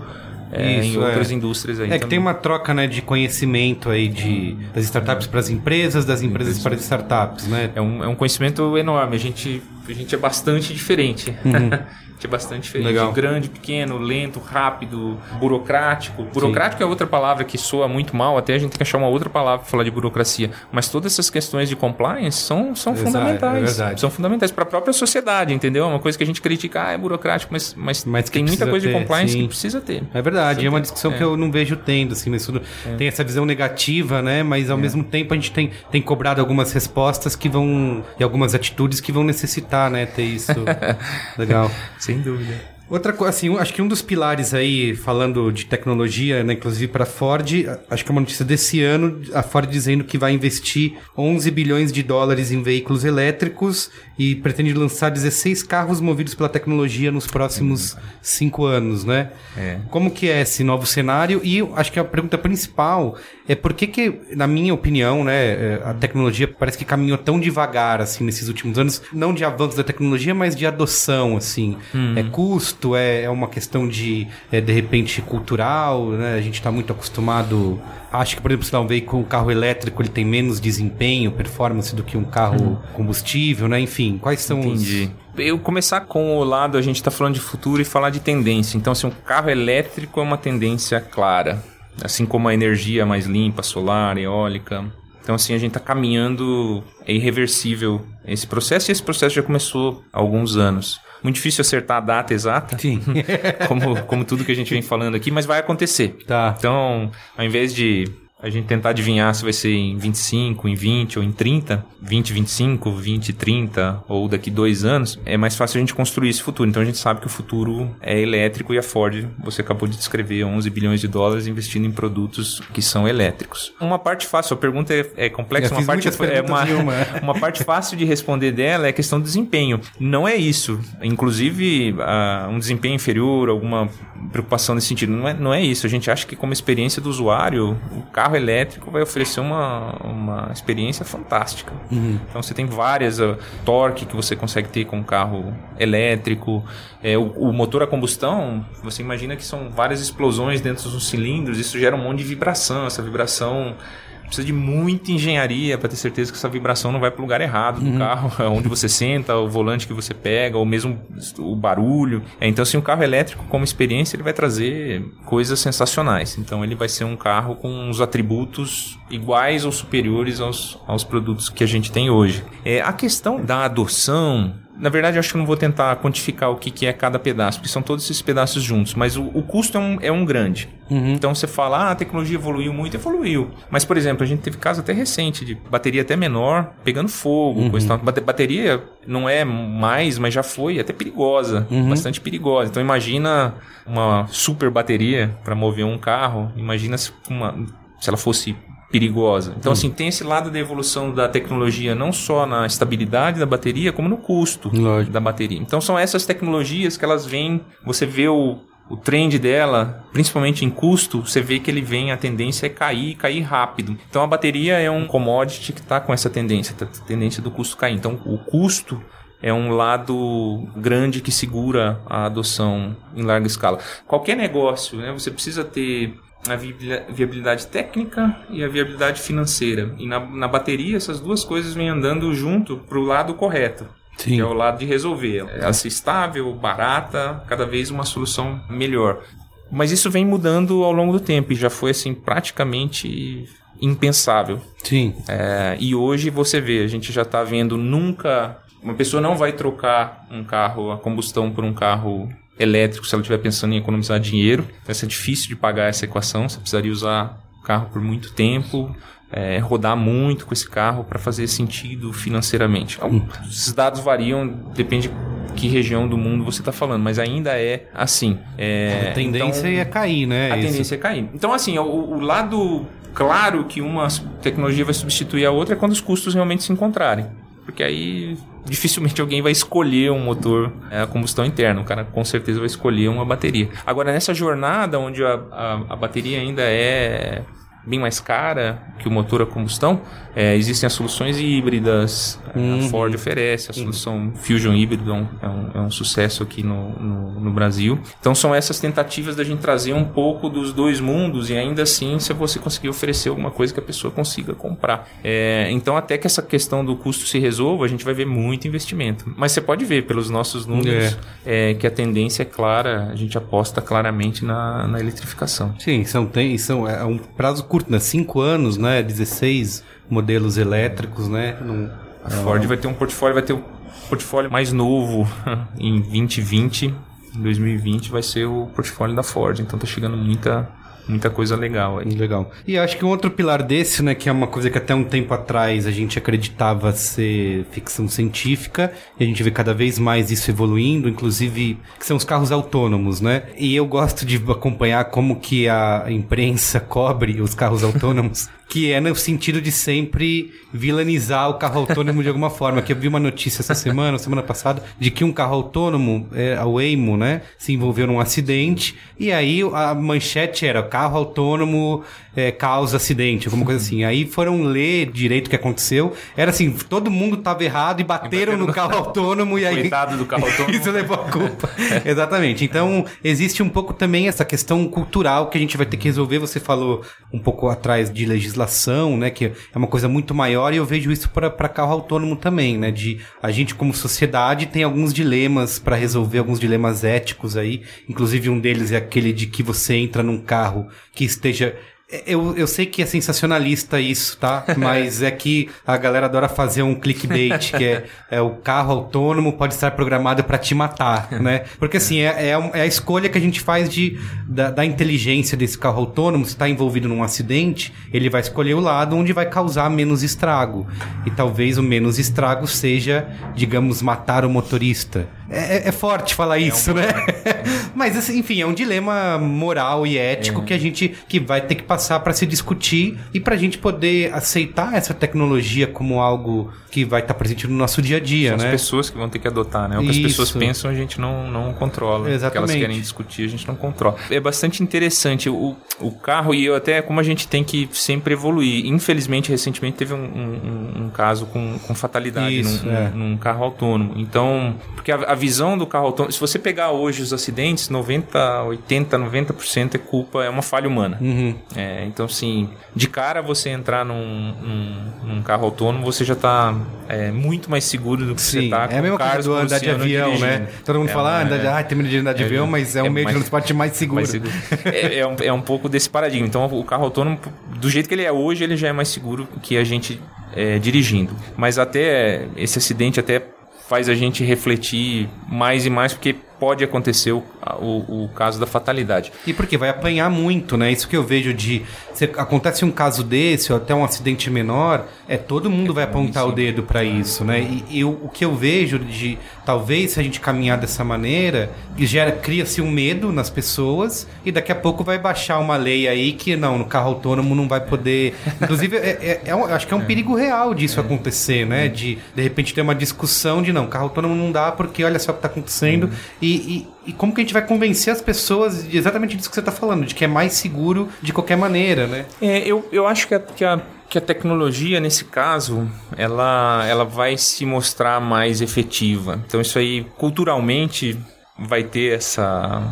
é, em Isso, outras é. indústrias aí. É que tem uma troca, né, de conhecimento aí de das startups para as empresas, das empresas para as startups, né? É um, é um conhecimento enorme. A gente, a gente é bastante diferente. a gente é bastante diferente. Uhum. Legal. Grande, pequeno, lento, rápido, burocrático. Burocrático é outra palavra que soa muito mal, até a gente tem que achar uma outra palavra para falar de burocracia. Mas todas essas questões de compliance são, são Exato, fundamentais. é. São fundamentais para a própria sociedade, entendeu? É uma coisa que a gente critica, ah, é burocrático, mas, mas, Mas tem muita precisa coisa de ter, compliance sim. que precisa ter. É verdade, é uma discussão É. que eu não vejo tendo, assim, mas tudo tem essa visão negativa, né? Mas ao mesmo tempo a gente tem, tem cobrado algumas respostas que vão. e algumas atitudes que vão necessitar, né? Ter isso. Legal. Sem dúvida. Outra coisa, assim, acho que um dos pilares aí, falando de tecnologia, né, inclusive para Ford, acho que é uma notícia desse ano, a Ford dizendo que vai investir 11 bilhões de dólares em veículos elétricos e pretende lançar 16 carros movidos pela tecnologia nos próximos cinco anos, né? É. Como que é esse novo cenário? E acho que a pergunta principal é por que que, na minha opinião, né, é, a tecnologia parece que caminhou tão devagar, assim, nesses últimos anos, não de avanço da tecnologia, mas de adoção, assim. É custo, é, é uma questão de, é, de repente, cultural, né? A gente está muito acostumado... Acho que, por exemplo, sei lá, um veículo, um carro elétrico, ele tem menos desempenho, performance do que um carro combustível, né? Enfim, quais são Entendi. Eu começar com o lado, a gente está falando de futuro e falar de tendência. Então, assim, um carro elétrico é uma tendência clara. Assim como a energia mais limpa, solar, eólica. Então, assim, a gente está caminhando, é irreversível esse processo e esse processo já começou há alguns anos. Muito difícil acertar a data exata. Sim. como, como tudo que a gente vem falando aqui, mas vai acontecer. tá. Então, ao invés de a gente tentar adivinhar se vai ser em 25, em 20 ou em 30, 20, 25, 20, 30 ou daqui dois anos, é mais fácil a gente construir esse futuro. Então a gente sabe que o futuro é elétrico e a Ford, você acabou de descrever, 11 bilhões de dólares investindo em produtos que são elétricos. Uma parte fácil, a pergunta é, é complexa, uma parte é uma, uma. uma parte fácil de responder dela é a questão do desempenho. Não é isso. Inclusive, ah, um desempenho inferior, alguma preocupação nesse sentido. Não é, não é isso. A gente acha que como experiência do usuário, o carro carro elétrico vai oferecer uma, uma experiência fantástica. Uhum. Então você tem várias uh, torque que você consegue ter com um carro elétrico. É, o, o, motor a combustão, você imagina que são várias explosões dentro dos cilindros, isso gera um monte de vibração. Essa vibração precisa de muita engenharia para ter certeza que essa vibração não vai para o lugar errado do uhum. carro, onde você senta, o volante que você pega, ou mesmo o barulho. É, então, assim, um carro elétrico, como experiência, ele vai trazer coisas sensacionais. Então, ele vai ser um carro com os atributos iguais ou superiores aos, aos produtos que a gente tem hoje. É, a questão da adoção na verdade, eu acho que eu não vou tentar quantificar o que, que é cada pedaço, porque são todos esses pedaços juntos, mas o, o custo é um, é um grande. Uhum. Então você fala, ah, a tecnologia evoluiu muito, evoluiu. Mas, por exemplo, a gente teve caso até recente de bateria até menor pegando fogo, uhum. coisa tal. Bateria não é mais, mas já foi até perigosa, uhum. bastante perigosa. Então imagina uma super bateria para mover um carro, imagina se, uma, se ela fosse perigosa. Então, hum. assim, tem esse lado da evolução da tecnologia, não só na estabilidade da bateria, como no custo Lógico. da bateria. Então, são essas tecnologias que elas vêm, você vê o, o trend dela, principalmente em custo, você vê que ele vem, a tendência é cair, cair rápido. Então, a bateria é um commodity que está com essa tendência, a tendência do custo cair. Então, o custo é um lado grande que segura a adoção em larga escala. Qualquer negócio, né, você precisa ter a viabilidade técnica e a viabilidade financeira. E na, na bateria, essas duas coisas vêm andando junto para o lado correto. Sim. Que é o lado de resolver. Ela ser estável, barata, cada vez uma solução melhor. Mas isso vem mudando ao longo do tempo e já foi assim praticamente impensável. Sim. É, e hoje você vê, a gente já está vendo nunca. Uma pessoa não vai trocar um carro a combustão por um carro elétrico se ela estiver pensando em economizar dinheiro. Vai ser difícil de pagar essa equação. Você precisaria usar o carro por muito tempo, é, rodar muito com esse carro para fazer sentido financeiramente. Então, os dados variam, depende que região do mundo você está falando, mas ainda é assim. É, a tendência então, é cair, né? A Isso. tendência é cair. Então, assim, o, o lado claro que uma tecnologia vai substituir a outra é quando os custos realmente se encontrarem. Porque aí dificilmente alguém vai escolher um motor é, a combustão interna. O cara com certeza vai escolher uma bateria. Agora, nessa jornada onde a, a, a bateria ainda é bem mais cara que o motor a combustão, é, existem as soluções híbridas, uhum. a Ford oferece, a solução uhum. Fusion híbrido é um, é um, é um sucesso aqui no, no, no, Brasil. Então são essas tentativas da gente trazer um pouco dos dois mundos e ainda assim se você conseguir oferecer alguma coisa que a pessoa consiga comprar. É, então até que essa questão do custo se resolva, a gente vai ver muito investimento. Mas você pode ver pelos nossos números é. é que a tendência é clara, a gente aposta claramente na, na eletrificação. Sim, são, tem, são, é um prazo curto, né? Cinco anos, né? 16 modelos elétricos, né? A Ford vai ter um portfólio, vai ter um portfólio mais novo em 2020. Em 2020 vai ser o portfólio da Ford. Então tá chegando muita muita coisa legal aí. Legal. E acho que um outro pilar desse, né, que é uma coisa que até um tempo atrás a gente acreditava ser ficção científica, e a gente vê cada vez mais isso evoluindo, inclusive, que são os carros autônomos, né? E eu gosto de acompanhar como que a imprensa cobre os carros autônomos, que é no sentido de sempre vilanizar o carro autônomo de alguma forma. Que eu vi uma notícia essa semana, semana passada, de que um carro autônomo, é, a Waymo, né, se envolveu num acidente, e aí a manchete era carro autônomo é, causa acidente, alguma coisa assim. Aí foram ler direito o que aconteceu. Era assim, todo mundo tava errado e bateram no carro autônomo e aí... Coitado do carro autônomo. Isso levou a culpa. Exatamente. Então, existe um pouco também essa questão cultural que a gente vai ter que resolver. Você falou um pouco atrás de legislação, né? Que é uma coisa muito maior e eu vejo isso para carro autônomo também, né? De a gente como sociedade tem alguns dilemas para resolver, alguns dilemas éticos aí. Inclusive um deles é aquele de que você entra num carro que esteja eu, eu sei que é sensacionalista isso, tá? Mas é que a galera adora fazer um clickbait, que é, é o carro autônomo pode estar programado para te matar, né? Porque assim, é, é, é, a escolha que a gente faz de, da, da inteligência desse carro autônomo. Se está envolvido num acidente, ele vai escolher o lado onde vai causar menos estrago. E talvez o menos estrago seja, digamos, matar o motorista. É, é, é forte falar é isso, um, né? Mas, assim, enfim, é um dilema moral e ético que a gente que vai ter que passar para se discutir e pra gente poder aceitar essa tecnologia como algo que vai estar presente no nosso dia a dia, São né? as pessoas que vão ter que adotar, né? O que as pessoas pensam a gente não, não controla. O que elas Exatamente. querem discutir a gente não controla. É bastante interessante o, o carro e eu até como a gente tem que sempre evoluir. Infelizmente, recentemente teve um, um- um- um caso com, com fatalidade Isso, num, é. num carro autônomo. Então, porque a, a visão do carro autônomo, se você pegar hoje os acidentes, 90, 80, 90% é culpa, é uma falha humana. Uhum. É, então, assim, de cara você entrar num, num- num carro autônomo, você já tá é, muito mais seguro do que você Sim, tá é a mesma coisa do andar de avião, né? Todo mundo É, fala, ah, andar de, é, ah, tem medo de andar de é, avião, mas é, um é meio de mais- transporte mais seguro. mais seguro. é, é um, é um pouco desse paradigma. Então, o carro autônomo, do jeito que ele é hoje, ele já é mais seguro que a gente é, dirigindo. Mas até esse acidente até faz a gente refletir mais e mais, porque pode acontecer o, o, o caso da fatalidade. E porque vai apanhar muito, né? Isso que eu vejo de. Se acontece um caso desse, ou até um acidente menor, é todo mundo vai apontar o dedo pra isso, né? E, eu, o que eu vejo de. Talvez se a gente caminhar dessa maneira, gera, cria-se um medo nas pessoas, e daqui a pouco vai baixar uma lei aí que não, no carro autônomo não vai poder. Inclusive, é, é- é um- acho que é um perigo real disso acontecer, né? De de repente ter uma discussão de não, carro autônomo não dá porque olha só o que tá acontecendo. E, e, e como que a gente vai convencer as pessoas de exatamente disso que você tá falando, de que é mais seguro de qualquer maneira, né? É, eu, eu acho que a, que, a, que a tecnologia, nesse caso, ela, ela vai se mostrar mais efetiva. Então, isso aí, culturalmente, vai ter essa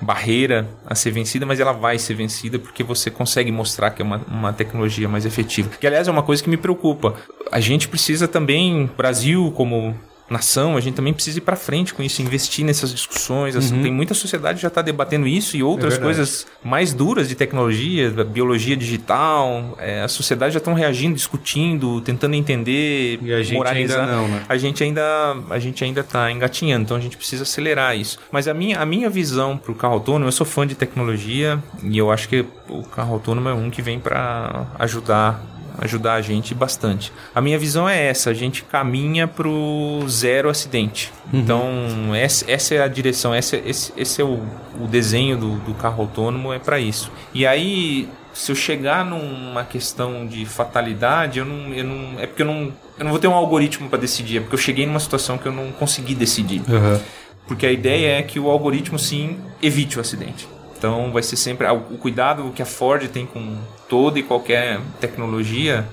barreira a ser vencida, mas ela vai ser vencida porque você consegue mostrar que é uma, uma tecnologia mais efetiva. Que, aliás, é uma coisa que me preocupa. A gente precisa também, Brasil como nação, a gente também precisa ir para frente com isso, investir nessas discussões. Assim, Tem muita sociedade que já está debatendo isso e outras verdade. coisas mais duras de tecnologia, da biologia digital. é, a sociedade já estão reagindo, discutindo, tentando entender, E a gente moralizar. ainda não, né? A gente ainda a gente ainda está engatinhando, então a gente precisa acelerar isso. Mas a minha, a minha visão para o carro autônomo, eu sou fã de tecnologia e eu acho que o carro autônomo é um que vem para ajudar ajudar a gente bastante. A minha visão é essa, a gente caminha pro zero acidente. Então, essa, essa é a direção, essa, esse, esse é o, o desenho do, do carro autônomo, é para isso. E aí, se eu chegar numa questão de fatalidade, eu não, eu não é porque eu não, eu não vou ter um algoritmo para decidir, é porque eu cheguei numa situação que eu não consegui decidir. Porque a ideia é que o algoritmo sim evite o acidente. Então vai ser sempre o cuidado que a Ford tem com toda e qualquer tecnologia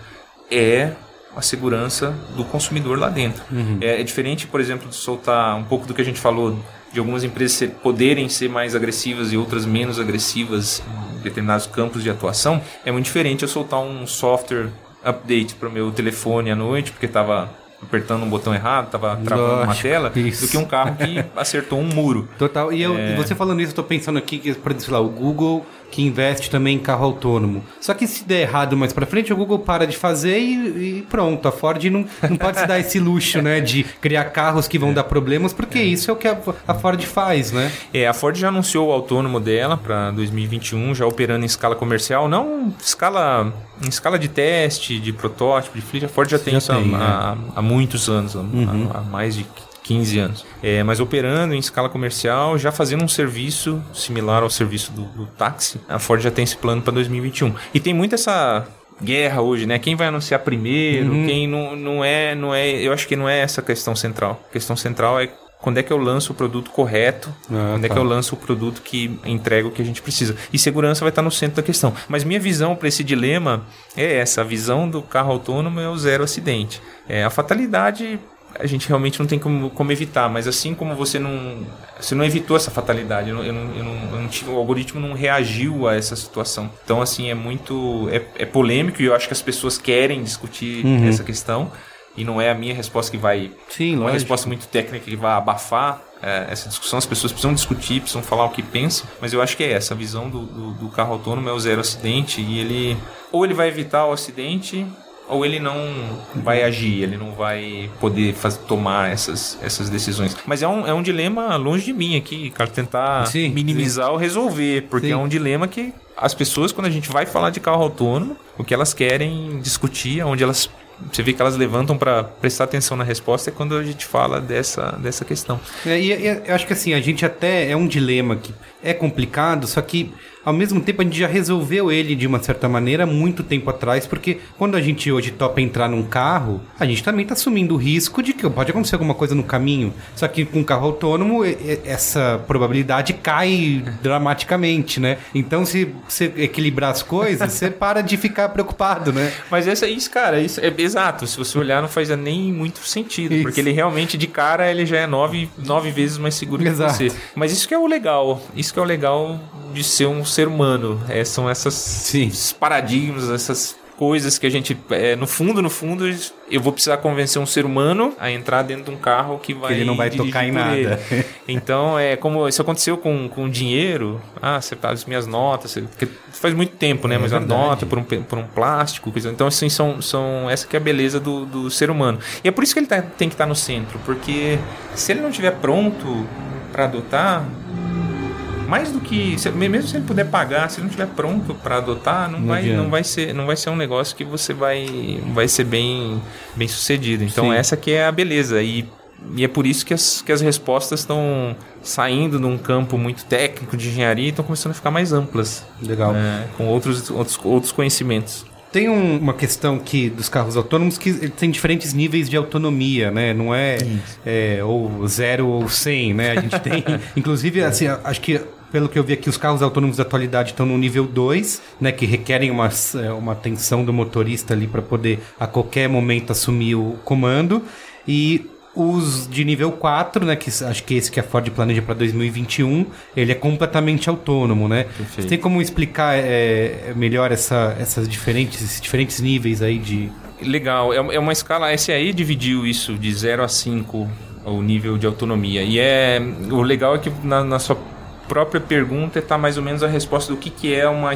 é a segurança do consumidor lá dentro. É, é diferente, por exemplo, de soltar um pouco do que a gente falou de algumas empresas ser- poderem ser mais agressivas e outras menos agressivas em determinados campos de atuação. É muito diferente eu soltar um software update para o meu telefone à noite porque estava apertando um botão errado, estava travando uma Lógico, tela, isso. do que um carro que acertou um muro. Total. E, eu, É. você falando isso, eu tô pensando aqui que, por exemplo, sei lá, o Google que investe também em carro autônomo. Só que se der errado mais pra frente, o Google para de fazer e, e pronto. A Ford não, não pode se dar esse luxo, né? De criar carros que vão dar problemas, porque isso é o que a, a Ford faz, né? É, a Ford já anunciou o autônomo dela para 2021, já operando em escala comercial, não escala em escala de teste, de protótipo, de fleet. A Ford já tem Já isso há- tem, é. há, há muitos anos, há, há- há mais de 15 anos. É, mas operando em escala comercial, já fazendo um serviço similar ao serviço do, do táxi, a Ford já tem esse plano para 2021. E tem muito essa guerra hoje, né? Quem vai anunciar primeiro, Uhum. quem não, não é, não é, eu acho que não é essa a questão central. A questão central é quando é que eu lanço o produto correto, Ah, quando é tá. que eu lanço o produto que entrega o que a gente precisa. E segurança vai estar no centro da questão. Mas minha visão para esse dilema é essa: a visão do carro autônomo é o zero acidente. É, a fatalidade a gente realmente não tem como, como evitar, mas assim como você não você não evitou essa fatalidade, eu não, eu não, eu não- eu não tive, o algoritmo não reagiu a essa situação. Então assim é muito é, é polêmico e eu acho que as pessoas querem discutir essa questão. E não é a minha resposta que vai Sim, uma lógico. resposta muito técnica que vai abafar é, essa discussão. As pessoas precisam discutir, precisam falar o que pensam, mas eu acho que é essa. A visão do, do, do carro autônomo é o zero acidente e ele ou ele vai evitar o acidente ou ele não vai agir, ele não vai poder faz, tomar essas, essas decisões. Mas é um, é um dilema longe de mim aqui, cara, tentar Sim, minimizar ou resolver, porque Sim. é um dilema que as pessoas, quando a gente vai falar de carro autônomo, o que elas querem discutir, onde elas você vê que elas levantam para prestar atenção na resposta é quando a gente fala dessa, dessa questão. É, e, e eu acho que assim, a gente até é um dilema que é complicado, só que ao mesmo tempo a gente já resolveu ele de uma certa maneira muito tempo atrás, porque quando a gente hoje topa entrar num carro, a gente também está assumindo o risco de que pode acontecer alguma coisa no caminho. Só que com um carro autônomo, essa probabilidade cai dramaticamente, né? Então, se você equilibrar as coisas, você para de ficar preocupado, né? Mas essa, isso, cara, isso é exato. Se você olhar, não faz nem muito sentido, isso. porque ele realmente, de cara, ele já é nove, nove vezes mais seguro exato. que você. Mas isso que é o legal. Isso que é o legal de ser um ser humano. É, são essas, Sim. paradigmas, essas coisas que a gente, é, no fundo, no fundo, eu vou precisar convencer um ser humano a entrar dentro de um carro que vai. Ele não vai tocar em nada. Então, é como isso aconteceu com, com dinheiro. Ah, você as minhas notas, você, faz muito tempo, né? É mas verdade. a nota por um, por um plástico, coisa. Então, assim, são, são essa que é a beleza do, do ser humano. E é por isso que ele tá, tem que estar tá no centro, porque se ele não estiver pronto para adotar, mais do que mesmo se ele puder pagar, se ele não estiver pronto para adotar, não, não vai, não vai ser, não vai ser um negócio que você vai, vai ser bem, bem sucedido. Então Sim. essa que é a beleza e e é por isso que as, que as respostas estão saindo num campo muito técnico de engenharia e estão começando a ficar mais amplas. Legal. É, com outros, outros, outros conhecimentos. Tem um, uma questão que dos carros autônomos que tem diferentes níveis de autonomia, né? Não é, é ou zero ou cem, né? A gente tem, inclusive, assim, acho que pelo que eu vi aqui, os carros autônomos da atualidade estão no nível 2, né, que requerem uma, é, uma atenção do motorista ali para poder a qualquer momento assumir o comando. E os de nível 4, né, que acho que esse que a Ford planeja para 2021, ele é completamente autônomo, né? Você tem como explicar é, melhor essa, essas diferentes, esses diferentes níveis aí de... Legal, é, é uma escala, a SAE dividiu isso de 0 a 5, o nível de autonomia. E é o legal é que na, na sua própria pergunta está mais ou menos a resposta do que, que é uma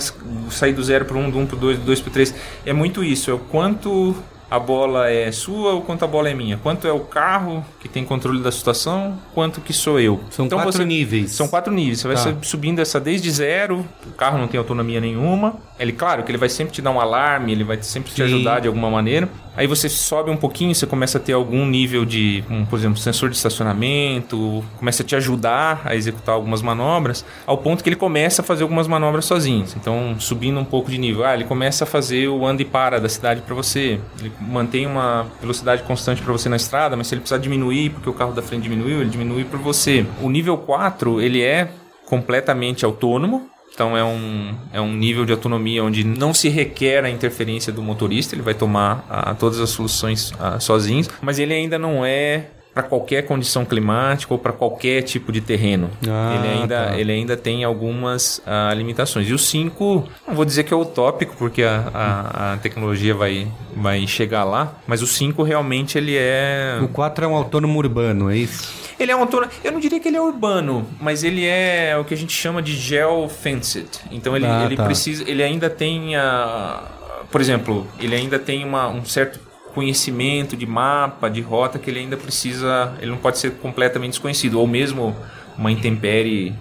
sair do zero para um, do um para dois, do dois para três. É muito isso, é o quanto a bola é sua ou quanto a bola é minha? Quanto é o carro que tem controle da situação? Quanto que sou eu? São então quatro você, níveis. São quatro níveis. Você tá. vai subindo essa desde zero, o carro não tem autonomia nenhuma. Ele, claro, que ele vai sempre te dar um alarme, ele vai sempre te Sim. ajudar de alguma maneira. Aí você sobe um pouquinho, você começa a ter algum nível de, um, por exemplo, sensor de estacionamento, começa a te ajudar a executar algumas manobras, ao ponto que ele começa a fazer algumas manobras sozinho. Então, subindo um pouco de nível, ah, ele começa a fazer o anda e para da cidade para você. Ele mantém uma velocidade constante para você na estrada, mas se ele precisar diminuir porque o carro da frente diminuiu, ele diminui para você. O nível 4, ele é completamente autônomo, então é um, é um nível de autonomia onde não se requer a interferência do motorista, ele vai tomar ah, todas as soluções ah, sozinho, mas ele ainda não é para qualquer condição climática ou para qualquer tipo de terreno. Ah, ele, ainda, tá. ele ainda tem algumas uh, limitações. E o 5, não vou dizer que é utópico, porque a, a, a, tecnologia vai, vai chegar lá, mas o 5 realmente ele é... O 4 é um autônomo urbano, é isso? Ele é um autônomo... Eu não diria que ele é urbano, mas ele é o que a gente chama de geo-fenced. Então ele, ah, ele tá. precisa... Ele ainda tem... A, por exemplo, ele ainda tem uma, um certo conhecimento de mapa, de rota que ele ainda precisa, ele não pode ser completamente desconhecido, ou mesmo uma intempérie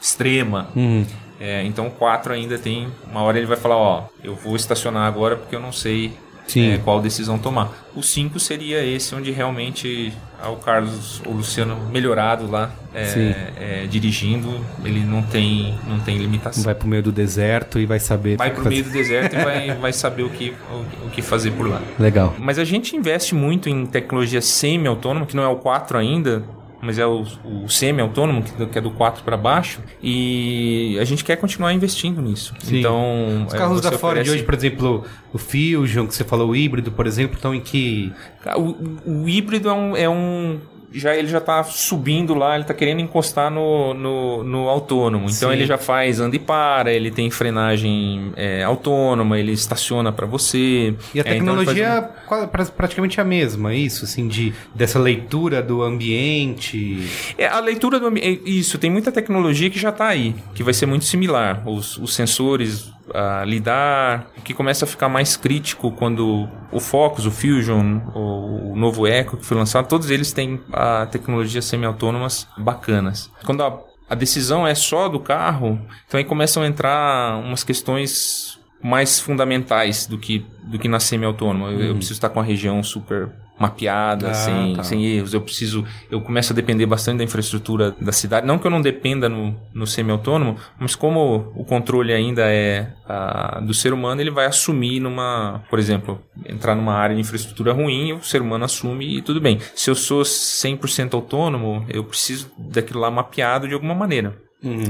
extrema. Uhum. É, então o 4 ainda tem, uma hora ele vai falar, ó, eu vou estacionar agora porque eu não sei é, qual decisão tomar. O 5 seria esse onde realmente o Carlos, o Luciano melhorado lá, é, é, dirigindo, ele não tem, não tem limitação. Vai pro meio do deserto e vai saber. Vai pro meio do deserto e vai, vai saber o que, o, o, que fazer por lá. Legal. Mas a gente investe muito em tecnologia semi-autônoma, que não é o 4 ainda, mas é o, o semi-autônomo, que, é do 4 para baixo, e a gente quer continuar investindo nisso. Sim. Então, Os carros da Ford oferece... hoje, por exemplo, o Fusion, que você falou, o híbrido, por exemplo, estão em que... O, o híbrido é um, é um já ele já está subindo lá, ele está querendo encostar no, no, no autônomo. Então Sim. ele já faz anda e para, ele tem frenagem é, autônoma, ele estaciona para você. E a é, então tecnologia um... praticamente a mesma, é isso, assim, de dessa leitura do ambiente. É, a leitura do ambiente, é, isso, tem muita tecnologia que já está aí, que vai ser muito similar. Os, os sensores a lidar, que começa a ficar mais crítico quando o Focus, o Fusion, o, novo Echo que foi lançado, todos eles têm a tecnologia semi-autônomas bacanas. Quando a, a decisão é só do carro, então aí começam a entrar umas questões mais fundamentais do que, do que na semi-autônoma. Eu, eu preciso estar com a região super mapeada, Ah, sem, tá. sem erros. Eu preciso, eu começo a depender bastante da infraestrutura da cidade. Não que eu não dependa no, no semi-autônomo, mas como o controle ainda é ah, do ser humano, ele vai assumir numa, por exemplo, entrar numa área de infraestrutura ruim, o ser humano assume e tudo bem. Se eu sou 100% autônomo, eu preciso daquilo lá mapeado de alguma maneira.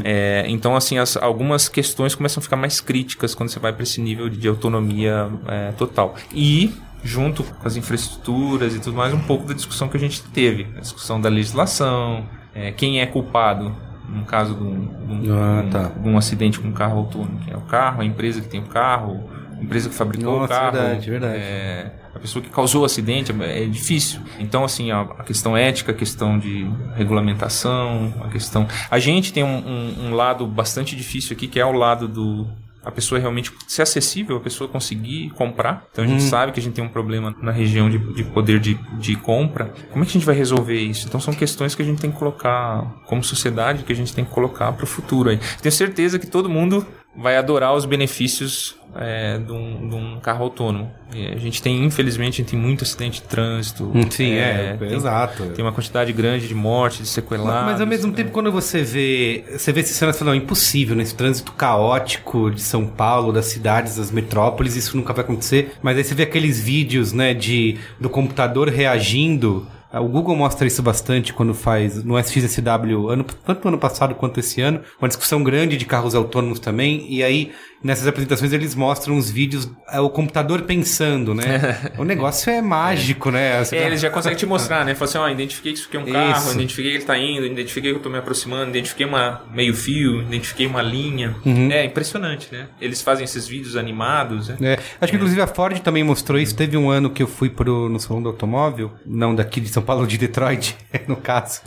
É, então, assim, as- algumas questões começam a ficar mais críticas quando você vai para esse nível de, de autonomia é, total. E, junto com as infraestruturas e tudo mais, um pouco da discussão que a gente teve. A discussão da legislação, é, quem é culpado no caso de um, de um- Ah, tá. de um acidente com um carro autônomo. Quem é o carro, a empresa que tem o carro, a empresa que fabricou o Nossa, carro. verdade, verdade. é, a pessoa que causou o acidente é, é difícil. Então, assim, a, a questão ética, a questão de regulamentação, a questão. A gente tem um, um- um lado bastante difícil aqui, que é o lado do. A pessoa realmente ser acessível, a pessoa conseguir comprar. Então a gente sabe que a gente tem um problema na região de, de poder de, de compra. Como é que a gente vai resolver isso? Então são questões que a gente tem que colocar como sociedade, que a gente tem que colocar para o futuro aí. Tenho certeza que todo mundo vai adorar os benefícios é, de, um, de um carro autônomo. E a gente tem, infelizmente, a gente tem muito acidente de trânsito. Hum, Sim, é, tem, exato. Tem uma quantidade grande de mortes, de sequelados. Mas ao mesmo tempo, quando você vê, você vê esse cenário, você fala, não, impossível, nesse trânsito caótico de São Paulo, das cidades, das metrópoles, isso nunca vai acontecer. Mas aí você vê aqueles vídeos, né, de, do computador reagindo. Ah, O Google mostra isso bastante quando faz no SXSW, ano, tanto ano passado quanto esse ano, uma discussão grande de carros autônomos também, e aí nessas apresentações eles mostram os vídeos, ah, o computador pensando, né? o negócio é mágico, né? Você É, tá- eles já conseguem te mostrar, né? Fala assim, ó, identifiquei que isso aqui é um carro, Isso. identifiquei que ele tá indo, identifiquei que eu tô me aproximando, identifiquei uma meio fio, identifiquei uma linha. Uhum. É impressionante, né? Eles fazem esses vídeos animados, né? É, acho que inclusive a Ford também mostrou isso. Teve um ano que eu fui pro, no Salão do Automóvel, não daqui de São Paulo, de Detroit, no caso.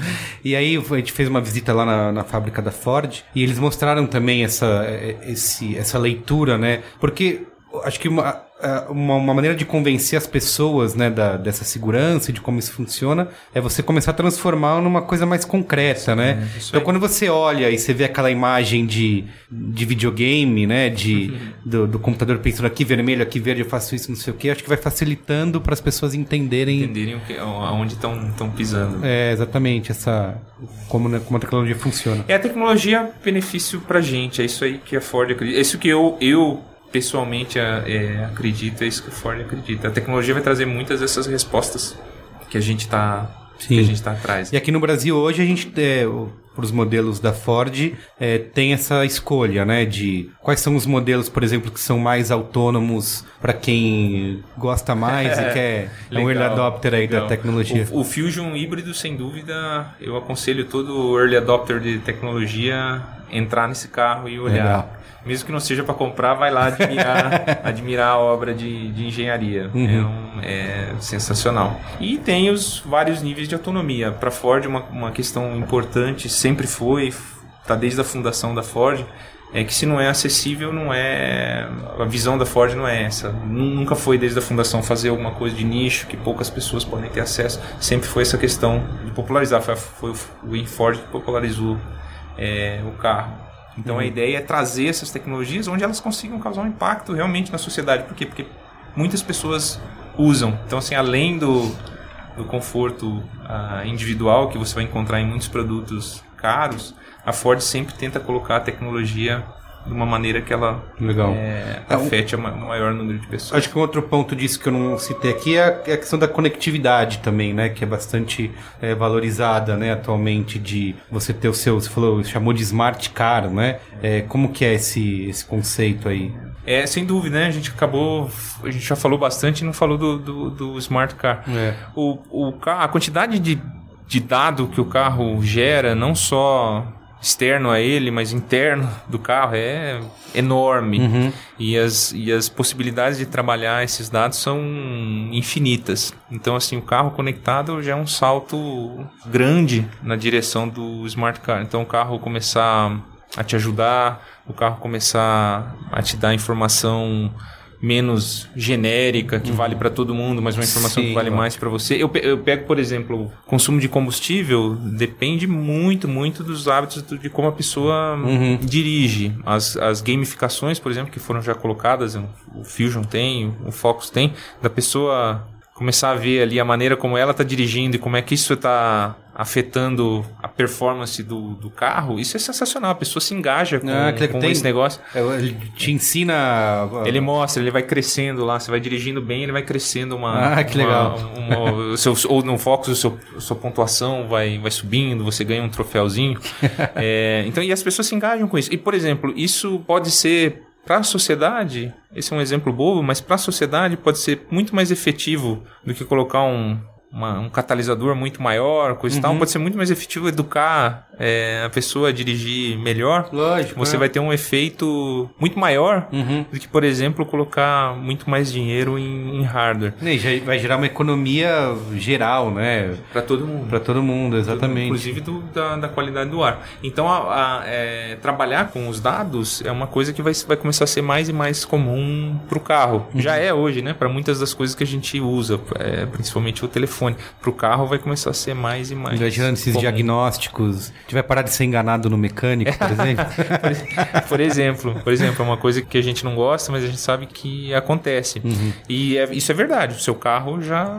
E aí a gente fez uma visita lá na, na fábrica da Ford e eles mostraram também essa, esse, essa leitura, né? Porque acho que uma, uma, uma maneira de convencer as pessoas, né, da, dessa segurança e de como isso funciona é você começar a transformar numa coisa mais concreta, né? isso Então quando você olha e você vê aquela imagem de, de videogame, né, de, do, do computador pensando aqui vermelho, aqui verde, eu faço isso, não sei o que, acho que vai facilitando para as pessoas entenderem Entenderem o que, aonde estão pisando. é, exatamente essa como, né, como a tecnologia funciona. É a tecnologia benefício pra gente, é isso aí que a Ford acredita. É isso que eu, eu pessoalmente é, é, acredito, é isso que a Ford acredita. A tecnologia vai trazer muitas dessas respostas que a gente tá, que a gente tá atrás. E aqui no Brasil hoje a gente, é, para os modelos da Ford, é, tem essa escolha, né? De quais são os modelos, por exemplo, que são mais autônomos para quem gosta mais e quer é um early Legal, adopter aí da legal. tecnologia. O, o Fusion híbrido, sem dúvida, eu aconselho todo early adopter de tecnologia entrar nesse carro e olhar. Legal. Mesmo que não seja para comprar, vai lá admirar, admirar a obra de, de engenharia. Uhum. É, um- é sensacional. E tem os vários níveis de autonomia. Para Ford, uma, uma questão importante, sempre foi, está desde a fundação da Ford, é que se não é acessível, não é. A visão da Ford não é essa. Nunca foi desde a fundação fazer alguma coisa de nicho que poucas pessoas podem ter acesso. Sempre foi essa questão de popularizar. Foi, foi o o Ford que popularizou é, o carro. Então a ideia é trazer essas tecnologias onde elas consigam causar um impacto realmente na sociedade. Por quê? Porque muitas pessoas usam. Então, assim, além do, do conforto ah, individual que você vai encontrar em muitos produtos caros, a Ford sempre tenta colocar a tecnologia de uma maneira que ela Legal. é, É, um- afete o maior número de pessoas. Acho que um outro ponto disso que eu não citei aqui é a, é a questão da conectividade também, né? Que é bastante é, valorizada, né? Atualmente de você ter o seu, você falou, chamou de smart car, né? É, como que é esse, esse conceito aí? É, sem dúvida, né? A gente acabou. A gente já falou bastante e não falou do, do, do Smart Car. É. O, o, a quantidade de, de dado que o carro gera, não só externo a ele, mas interno do carro, é enorme. E, as, e as possibilidades de trabalhar esses dados são infinitas. Então, assim, o carro conectado já é um salto grande na direção do Smart Car. Então, o carro começar a te ajudar, o carro começar a te dar informação menos genérica, que vale para todo mundo, mas uma informação Sim, que vale claro. mais para você. Eu, eu pego, por exemplo, consumo de combustível depende muito, muito dos hábitos de como a pessoa Uhum. dirige. As, as gamificações, por exemplo, que foram já colocadas, o Fusion tem, o Focus tem, da pessoa começar a ver ali a maneira como ela está dirigindo e como é que isso está afetando a performance do, do carro, isso é sensacional. A pessoa se engaja com, Ah, com tem- esse negócio. É, Ele te ensina. Ele mostra, ele vai crescendo lá, você vai dirigindo bem, ele vai crescendo uma. Ah, que uma- legal. uma- o seu- ou no Focus, seu, sua pontuação vai, vai subindo, você ganha um troféuzinho. É, então, e as pessoas se engajam com isso. E, por exemplo, isso pode ser. Para a sociedade, esse é um exemplo bobo, mas para a sociedade pode ser muito mais efetivo do que colocar um, uma- um catalisador muito maior, coisa e Uhum. tal. Pode ser muito mais efetivo educar é, a pessoa a dirigir melhor. Lógico. Você é. vai ter um efeito muito maior Uhum. do que, por exemplo, colocar muito mais dinheiro em, em hardware. E já vai gerar uma economia geral, né? Para todo mundo. Para todo mundo, exatamente. Inclusive do- da, da qualidade do ar. Então, a- a- é, trabalhar com os dados é uma coisa que vai, vai começar a ser mais e mais comum para o carro. Uhum. Já é hoje, né? Para muitas das coisas que a gente usa, é, principalmente o telefone. Para o carro vai começar a ser mais e mais. Vai gerando esses comum. diagnósticos. A gente vai parar de ser enganado no mecânico, por exemplo. por exemplo, por exemplo, é uma coisa que a gente não gosta, mas a gente sabe que acontece. E é- isso é verdade. O seu carro já,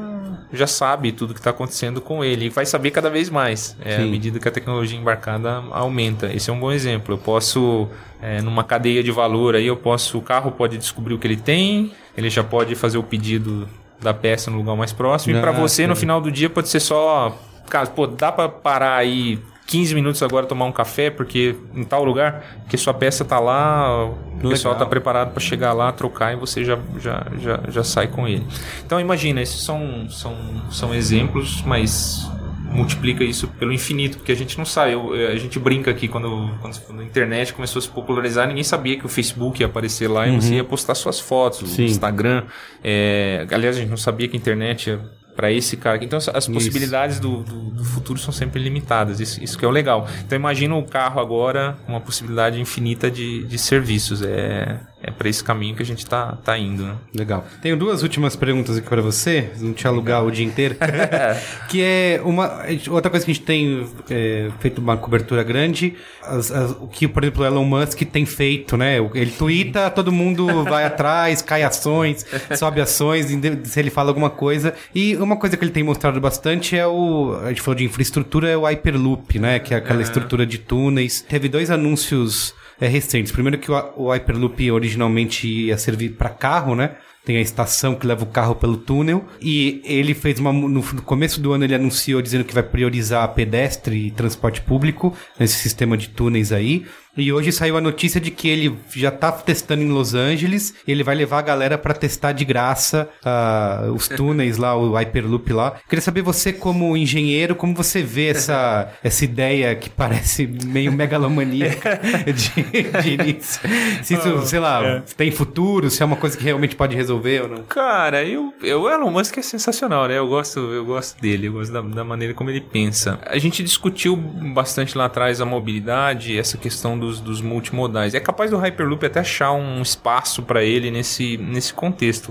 já sabe tudo que está acontecendo com ele e vai saber cada vez mais é, à medida que a tecnologia embarcada aumenta. Esse é um bom exemplo. Eu posso é, numa cadeia de valor aí, eu posso o carro pode descobrir o que ele tem, ele já pode fazer o pedido da peça no lugar mais próximo. e para Ah, você no final do dia pode ser só, cara, pô, dá para parar aí 15 minutos agora tomar um café porque em tal lugar, porque sua peça tá lá, o pessoal tá preparado para chegar lá, trocar e você já, já, já, já sai com ele. Então imagina, esses são, são, são exemplos, mas multiplica isso pelo infinito, porque a gente não sabe. Eu- eu- a gente brinca aqui quando, quando a internet começou a se popularizar, ninguém sabia que o Facebook ia aparecer lá e você ia postar suas fotos, o Uhum. Sim. Instagram. É, aliás, a gente não sabia que a internet ia para esse cara. Então as- as possibilidades do, do, do futuro são sempre limitadas. Isso, isso que é o legal. Então imagina o carro agora com uma possibilidade infinita de, de serviços. É para esse caminho que a gente tá, tá indo. Né? Legal. Tenho duas últimas perguntas aqui para você, não te alugar o dia inteiro. que é uma outra coisa que a gente tem é, feito uma cobertura grande, as- as- o que, por exemplo, o Elon Musk tem feito, né? Ele twitta, todo mundo vai atrás, cai ações, sobe ações, se ele fala alguma coisa. E uma coisa que ele tem mostrado bastante é o. A gente falou de infraestrutura, é o Hyperloop, né? Que é aquela estrutura de túneis. Teve dois anúncios é, recentes. Primeiro que o, o Hyperloop originalmente ia servir para carro, né? Tem a estação que leva o carro pelo túnel. E ele fez uma. No, no começo do ano ele anunciou dizendo que vai priorizar pedestre e transporte público nesse sistema de túneis aí. E hoje saiu a notícia de que ele já tá testando em Los Angeles. E ele vai levar a galera para testar de graça ah, os túneis lá, o Hyperloop lá. Queria saber você, como engenheiro, como você vê essa, essa ideia que parece meio megalomaníaca de, de início. Se isso, sei lá, tem futuro, se é uma coisa que realmente pode resolver ou não. Cara, eu, eu, o Elon Musk é sensacional, né? Eu gosto, eu gosto dele, eu gosto da, da maneira como ele pensa. A gente discutiu bastante lá atrás a mobilidade, essa questão dos, dos multimodais. É capaz do Hyperloop até achar um espaço para ele nesse, nesse contexto.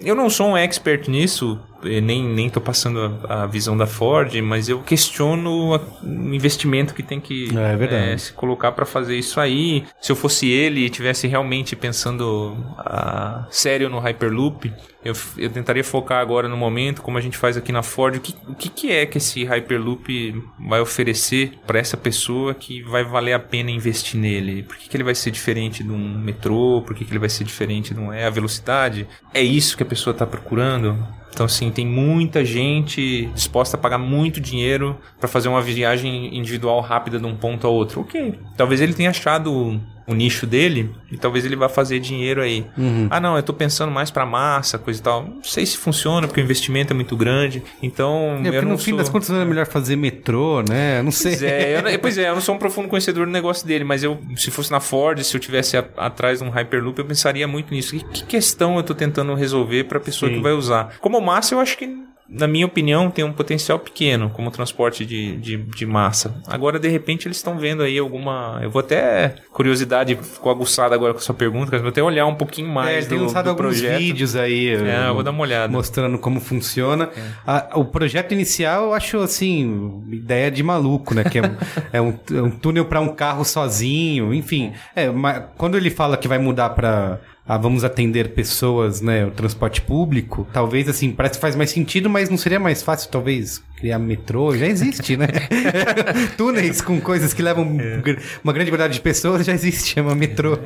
Eu não sou um expert nisso, eh, nem, nem tô passando a, a visão da Ford, mas eu questiono a- o investimento que tem que É, é eh, se colocar para fazer isso aí. Se eu fosse ele e tivesse realmente pensando ah, sério no Hyperloop, eu, eu tentaria focar agora no momento, como a gente faz aqui na Ford, o que, o que, que é que esse Hyperloop vai oferecer para essa pessoa que vai valer a pena investir nele? Por que, que ele vai ser diferente de um metrô? Por que, que ele vai ser diferente de um... É a velocidade? É isso que a pessoa está procurando? Então, assim, tem muita gente disposta a pagar muito dinheiro para fazer uma viagem individual rápida de um ponto a outro. Ok. Talvez ele tenha achado o nicho dele e talvez ele vá fazer dinheiro aí. Ah, não, eu tô pensando mais para massa, coisa e tal. Não sei se funciona porque o investimento é muito grande. Então, É, eu não no fim sou... das contas não é melhor fazer metrô, né? Não sei. Pois é, eu, não- pois é, eu não sou um profundo conhecedor do negócio dele, mas eu, se fosse na Ford, se eu tivesse a- atrás de um Hyperloop, eu pensaria muito nisso. Que, que questão eu tô tentando resolver para a pessoa Sim. que vai usar? Como massa, eu acho que na minha opinião, tem um potencial pequeno como transporte de, de, de massa. Agora, de repente, eles estão vendo aí alguma. Eu vou até. Curiosidade ficou aguçada agora com a sua pergunta, mas vou até olhar um pouquinho mais É, tem do, lançado do alguns projeto. vídeos aí. É, eu vou eh, dar uma olhada. Mostrando como funciona. A- o projeto inicial eu acho assim, ideia de maluco, né? Que é, é um, é um túnel para um carro sozinho, enfim. É, mas quando ele fala que vai mudar para vamos atender pessoas, né? O transporte público, talvez assim, parece que faz mais sentido, mas não seria mais fácil, talvez, criar metrô? Já existe, né? Túneis com coisas que levam gr- uma grande quantidade de pessoas já existe, chama metrô.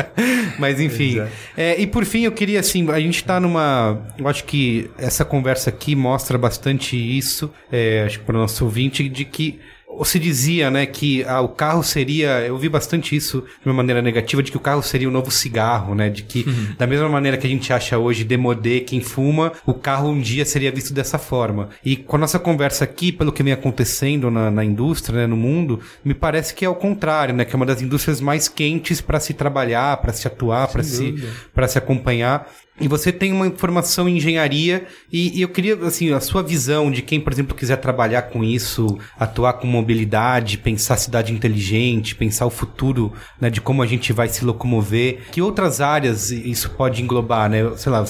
mas enfim. É, e por fim, eu queria assim, a gente tá numa. Eu acho que essa conversa aqui mostra bastante isso, é, acho que para o nosso ouvinte, de que se dizia, né, que ah, o carro seria, eu vi bastante isso de uma maneira negativa, de que o carro seria o novo cigarro, né, de que da mesma maneira que a gente acha hoje demodê quem fuma, o carro um dia seria visto dessa forma. E com a nossa conversa aqui, pelo que vem acontecendo na, na indústria, né, no mundo, me parece que é o contrário, né, que é uma das indústrias mais quentes para se trabalhar, para se atuar, para se, para se acompanhar. E você tem uma formação em engenharia e, e eu queria, assim, a sua visão de quem, por exemplo, quiser trabalhar com isso, atuar com mobilidade, pensar cidade inteligente, pensar o futuro, né, de como a gente vai se locomover. Que outras áreas isso pode englobar, né? Sei lá,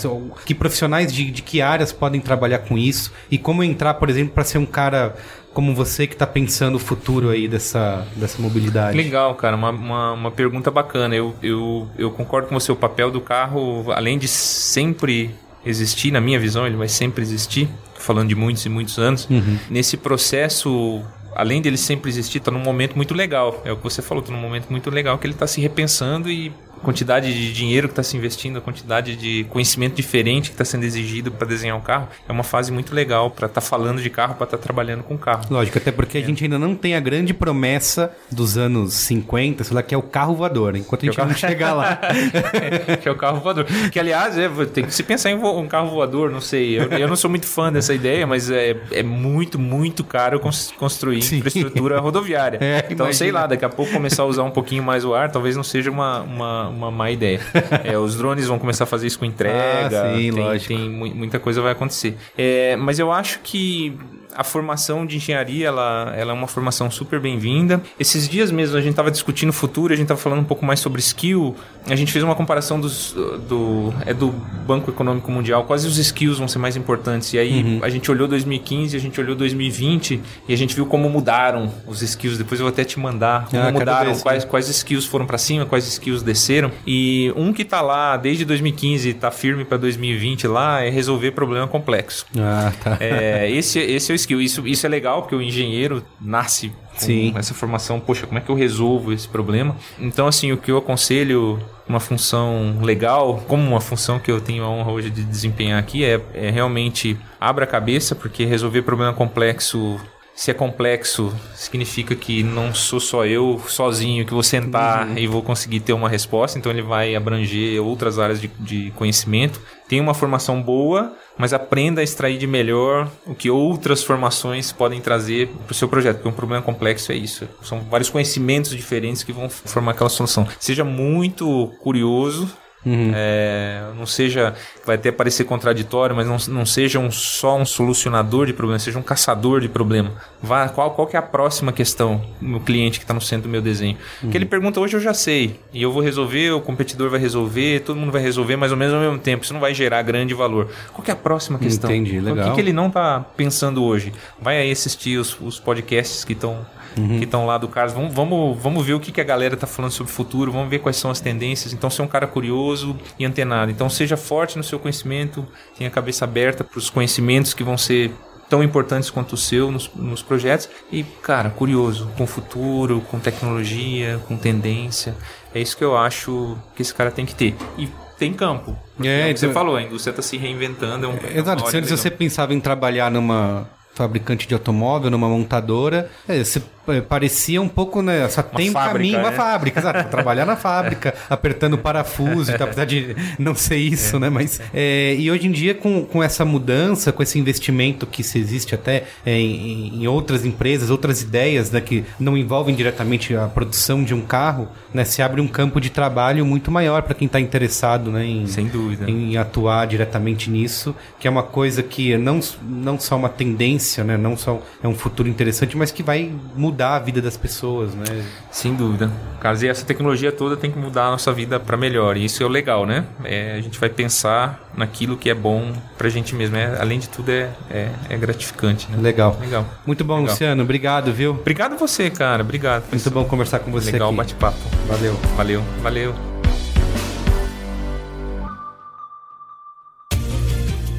que profissionais de, de que áreas podem trabalhar com isso e como entrar, por exemplo, para ser um cara como você que está pensando o futuro aí dessa, dessa mobilidade. Legal, cara, uma, uma, uma pergunta bacana. Eu, eu, eu concordo com você, o papel do carro, além de sempre existir, na minha visão, ele vai sempre existir, falando de muitos e muitos anos, nesse processo. Além dele sempre existir, está num momento muito legal. É o que você falou, está num momento muito legal que ele está se repensando e quantidade de dinheiro que está se investindo, a quantidade de conhecimento diferente que está sendo exigido para desenhar um carro, é uma fase muito legal para estar falando de carro, para estar trabalhando com carro. Lógico, até porque a gente ainda não tem a grande promessa dos anos 50, sei lá, que é o carro voador. Enquanto a gente Que é o não chegar lá. que é o carro voador. Que, aliás, é, tem que se pensar em vo- um carro voador, não sei. Eu, eu não sou muito fã dessa ideia, mas é, é muito, muito caro cons- construir Sim. infraestrutura rodoviária. É, então, sei imagina. lá, daqui a pouco começar a usar um pouquinho mais o ar, talvez não seja uma, uma, uma má ideia. É, os drones vão começar a fazer isso com entrega. Ah, sim, tem, lógico. tem mu- muita coisa vai acontecer. É, mas eu acho que a formação de engenharia ela, ela é uma formação super bem-vinda. Esses dias mesmo a gente estava discutindo o futuro, a gente estava falando um pouco mais sobre skill. A gente fez uma comparação dos, do, é do Banco Econômico Mundial, quais os skills vão ser mais importantes. E aí Uhum. a gente olhou 2015, a gente olhou 2020 e a gente viu como mudaram os skills. Depois eu vou até te mandar como Ah, mudaram, esse quais, quais skills foram para cima, quais skills desceram. E um que tá lá desde 2015 e tá firme para 2020 lá é resolver problema complexo. Ah, tá. É, esse, esse é o skill. Isso, isso é legal, porque o engenheiro nasce com Sim. essa formação. Poxa, como é que eu resolvo esse problema? Então, assim, o que eu aconselho uma função legal, como uma função que eu tenho a honra hoje de desempenhar aqui, é, é realmente abra a cabeça, porque resolver problema complexo se é complexo, significa que não sou só eu sozinho que vou sentar e vou conseguir ter uma resposta. Então ele vai abranger outras áreas de, de conhecimento. Tem uma formação boa, mas aprenda a extrair de melhor o que outras formações podem trazer para o seu projeto. Porque um problema complexo é isso. São vários conhecimentos diferentes que vão formar aquela solução. Seja muito curioso é, não seja, vai até parecer contraditório, mas não, não seja um, só um solucionador de problema, seja um caçador de problema. Vá, qual, qual que é a próxima questão no cliente que está no centro do meu desenho? Que ele pergunta hoje eu já sei, e eu vou resolver, o competidor vai resolver, todo mundo vai resolver mais ou menos ao mesmo tempo. Isso não vai gerar grande valor. Qual que é a próxima questão? Entendi, O legal. que, que ele não está pensando hoje? Vai aí assistir os, os podcasts que estão que estão lá do Carlos. Vamos, vamos, vamos ver o que, que a galera está falando sobre o futuro, vamos ver quais são as tendências. Então, ser um cara curioso e antenado. Então, seja forte no seu conhecimento, tenha a cabeça aberta para os conhecimentos que vão ser tão importantes quanto o seu nos, nos projetos. E, cara, curioso com o futuro, com tecnologia, com tendência. É isso que eu acho que esse cara tem que ter. E tem campo. É, é, o que você então- falou, a indústria está se reinventando. É um, Exato, uma se antes você pensava em trabalhar numa fabricante de automóvel, numa montadora, é, você é, parecia um pouco, né? Só tem um fábrica, caminho, uma né? fábrica, exato. Trabalhar na fábrica, apertando parafuso e tal, apesar de não ser isso, né? Mas, é, e hoje em dia, com, com essa mudança, com esse investimento que se existe até é, em, em outras empresas, outras ideias, né? Que não envolvem diretamente a produção de um carro, né? Se abre um campo de trabalho muito maior para quem está interessado, né? Em, Sem dúvida. em atuar diretamente nisso, que é uma coisa que não, não só uma tendência, né? Não só é um futuro interessante, mas que vai mudar a vida das pessoas, né? Sem dúvida. Carlos, e essa tecnologia toda tem que mudar a nossa vida para melhor. E isso é o legal, né? É, a gente vai pensar naquilo que é bom pra gente mesmo. É, além de tudo, é, é, é gratificante. Né? Legal. Legal. Muito bom, Legal. Luciano. Obrigado, viu? Obrigado você, cara. Obrigado. Muito bom conversar com você legal bate-papo. Valeu. Valeu. Valeu.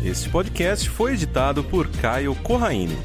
Este podcast foi editado por Caio Corraine.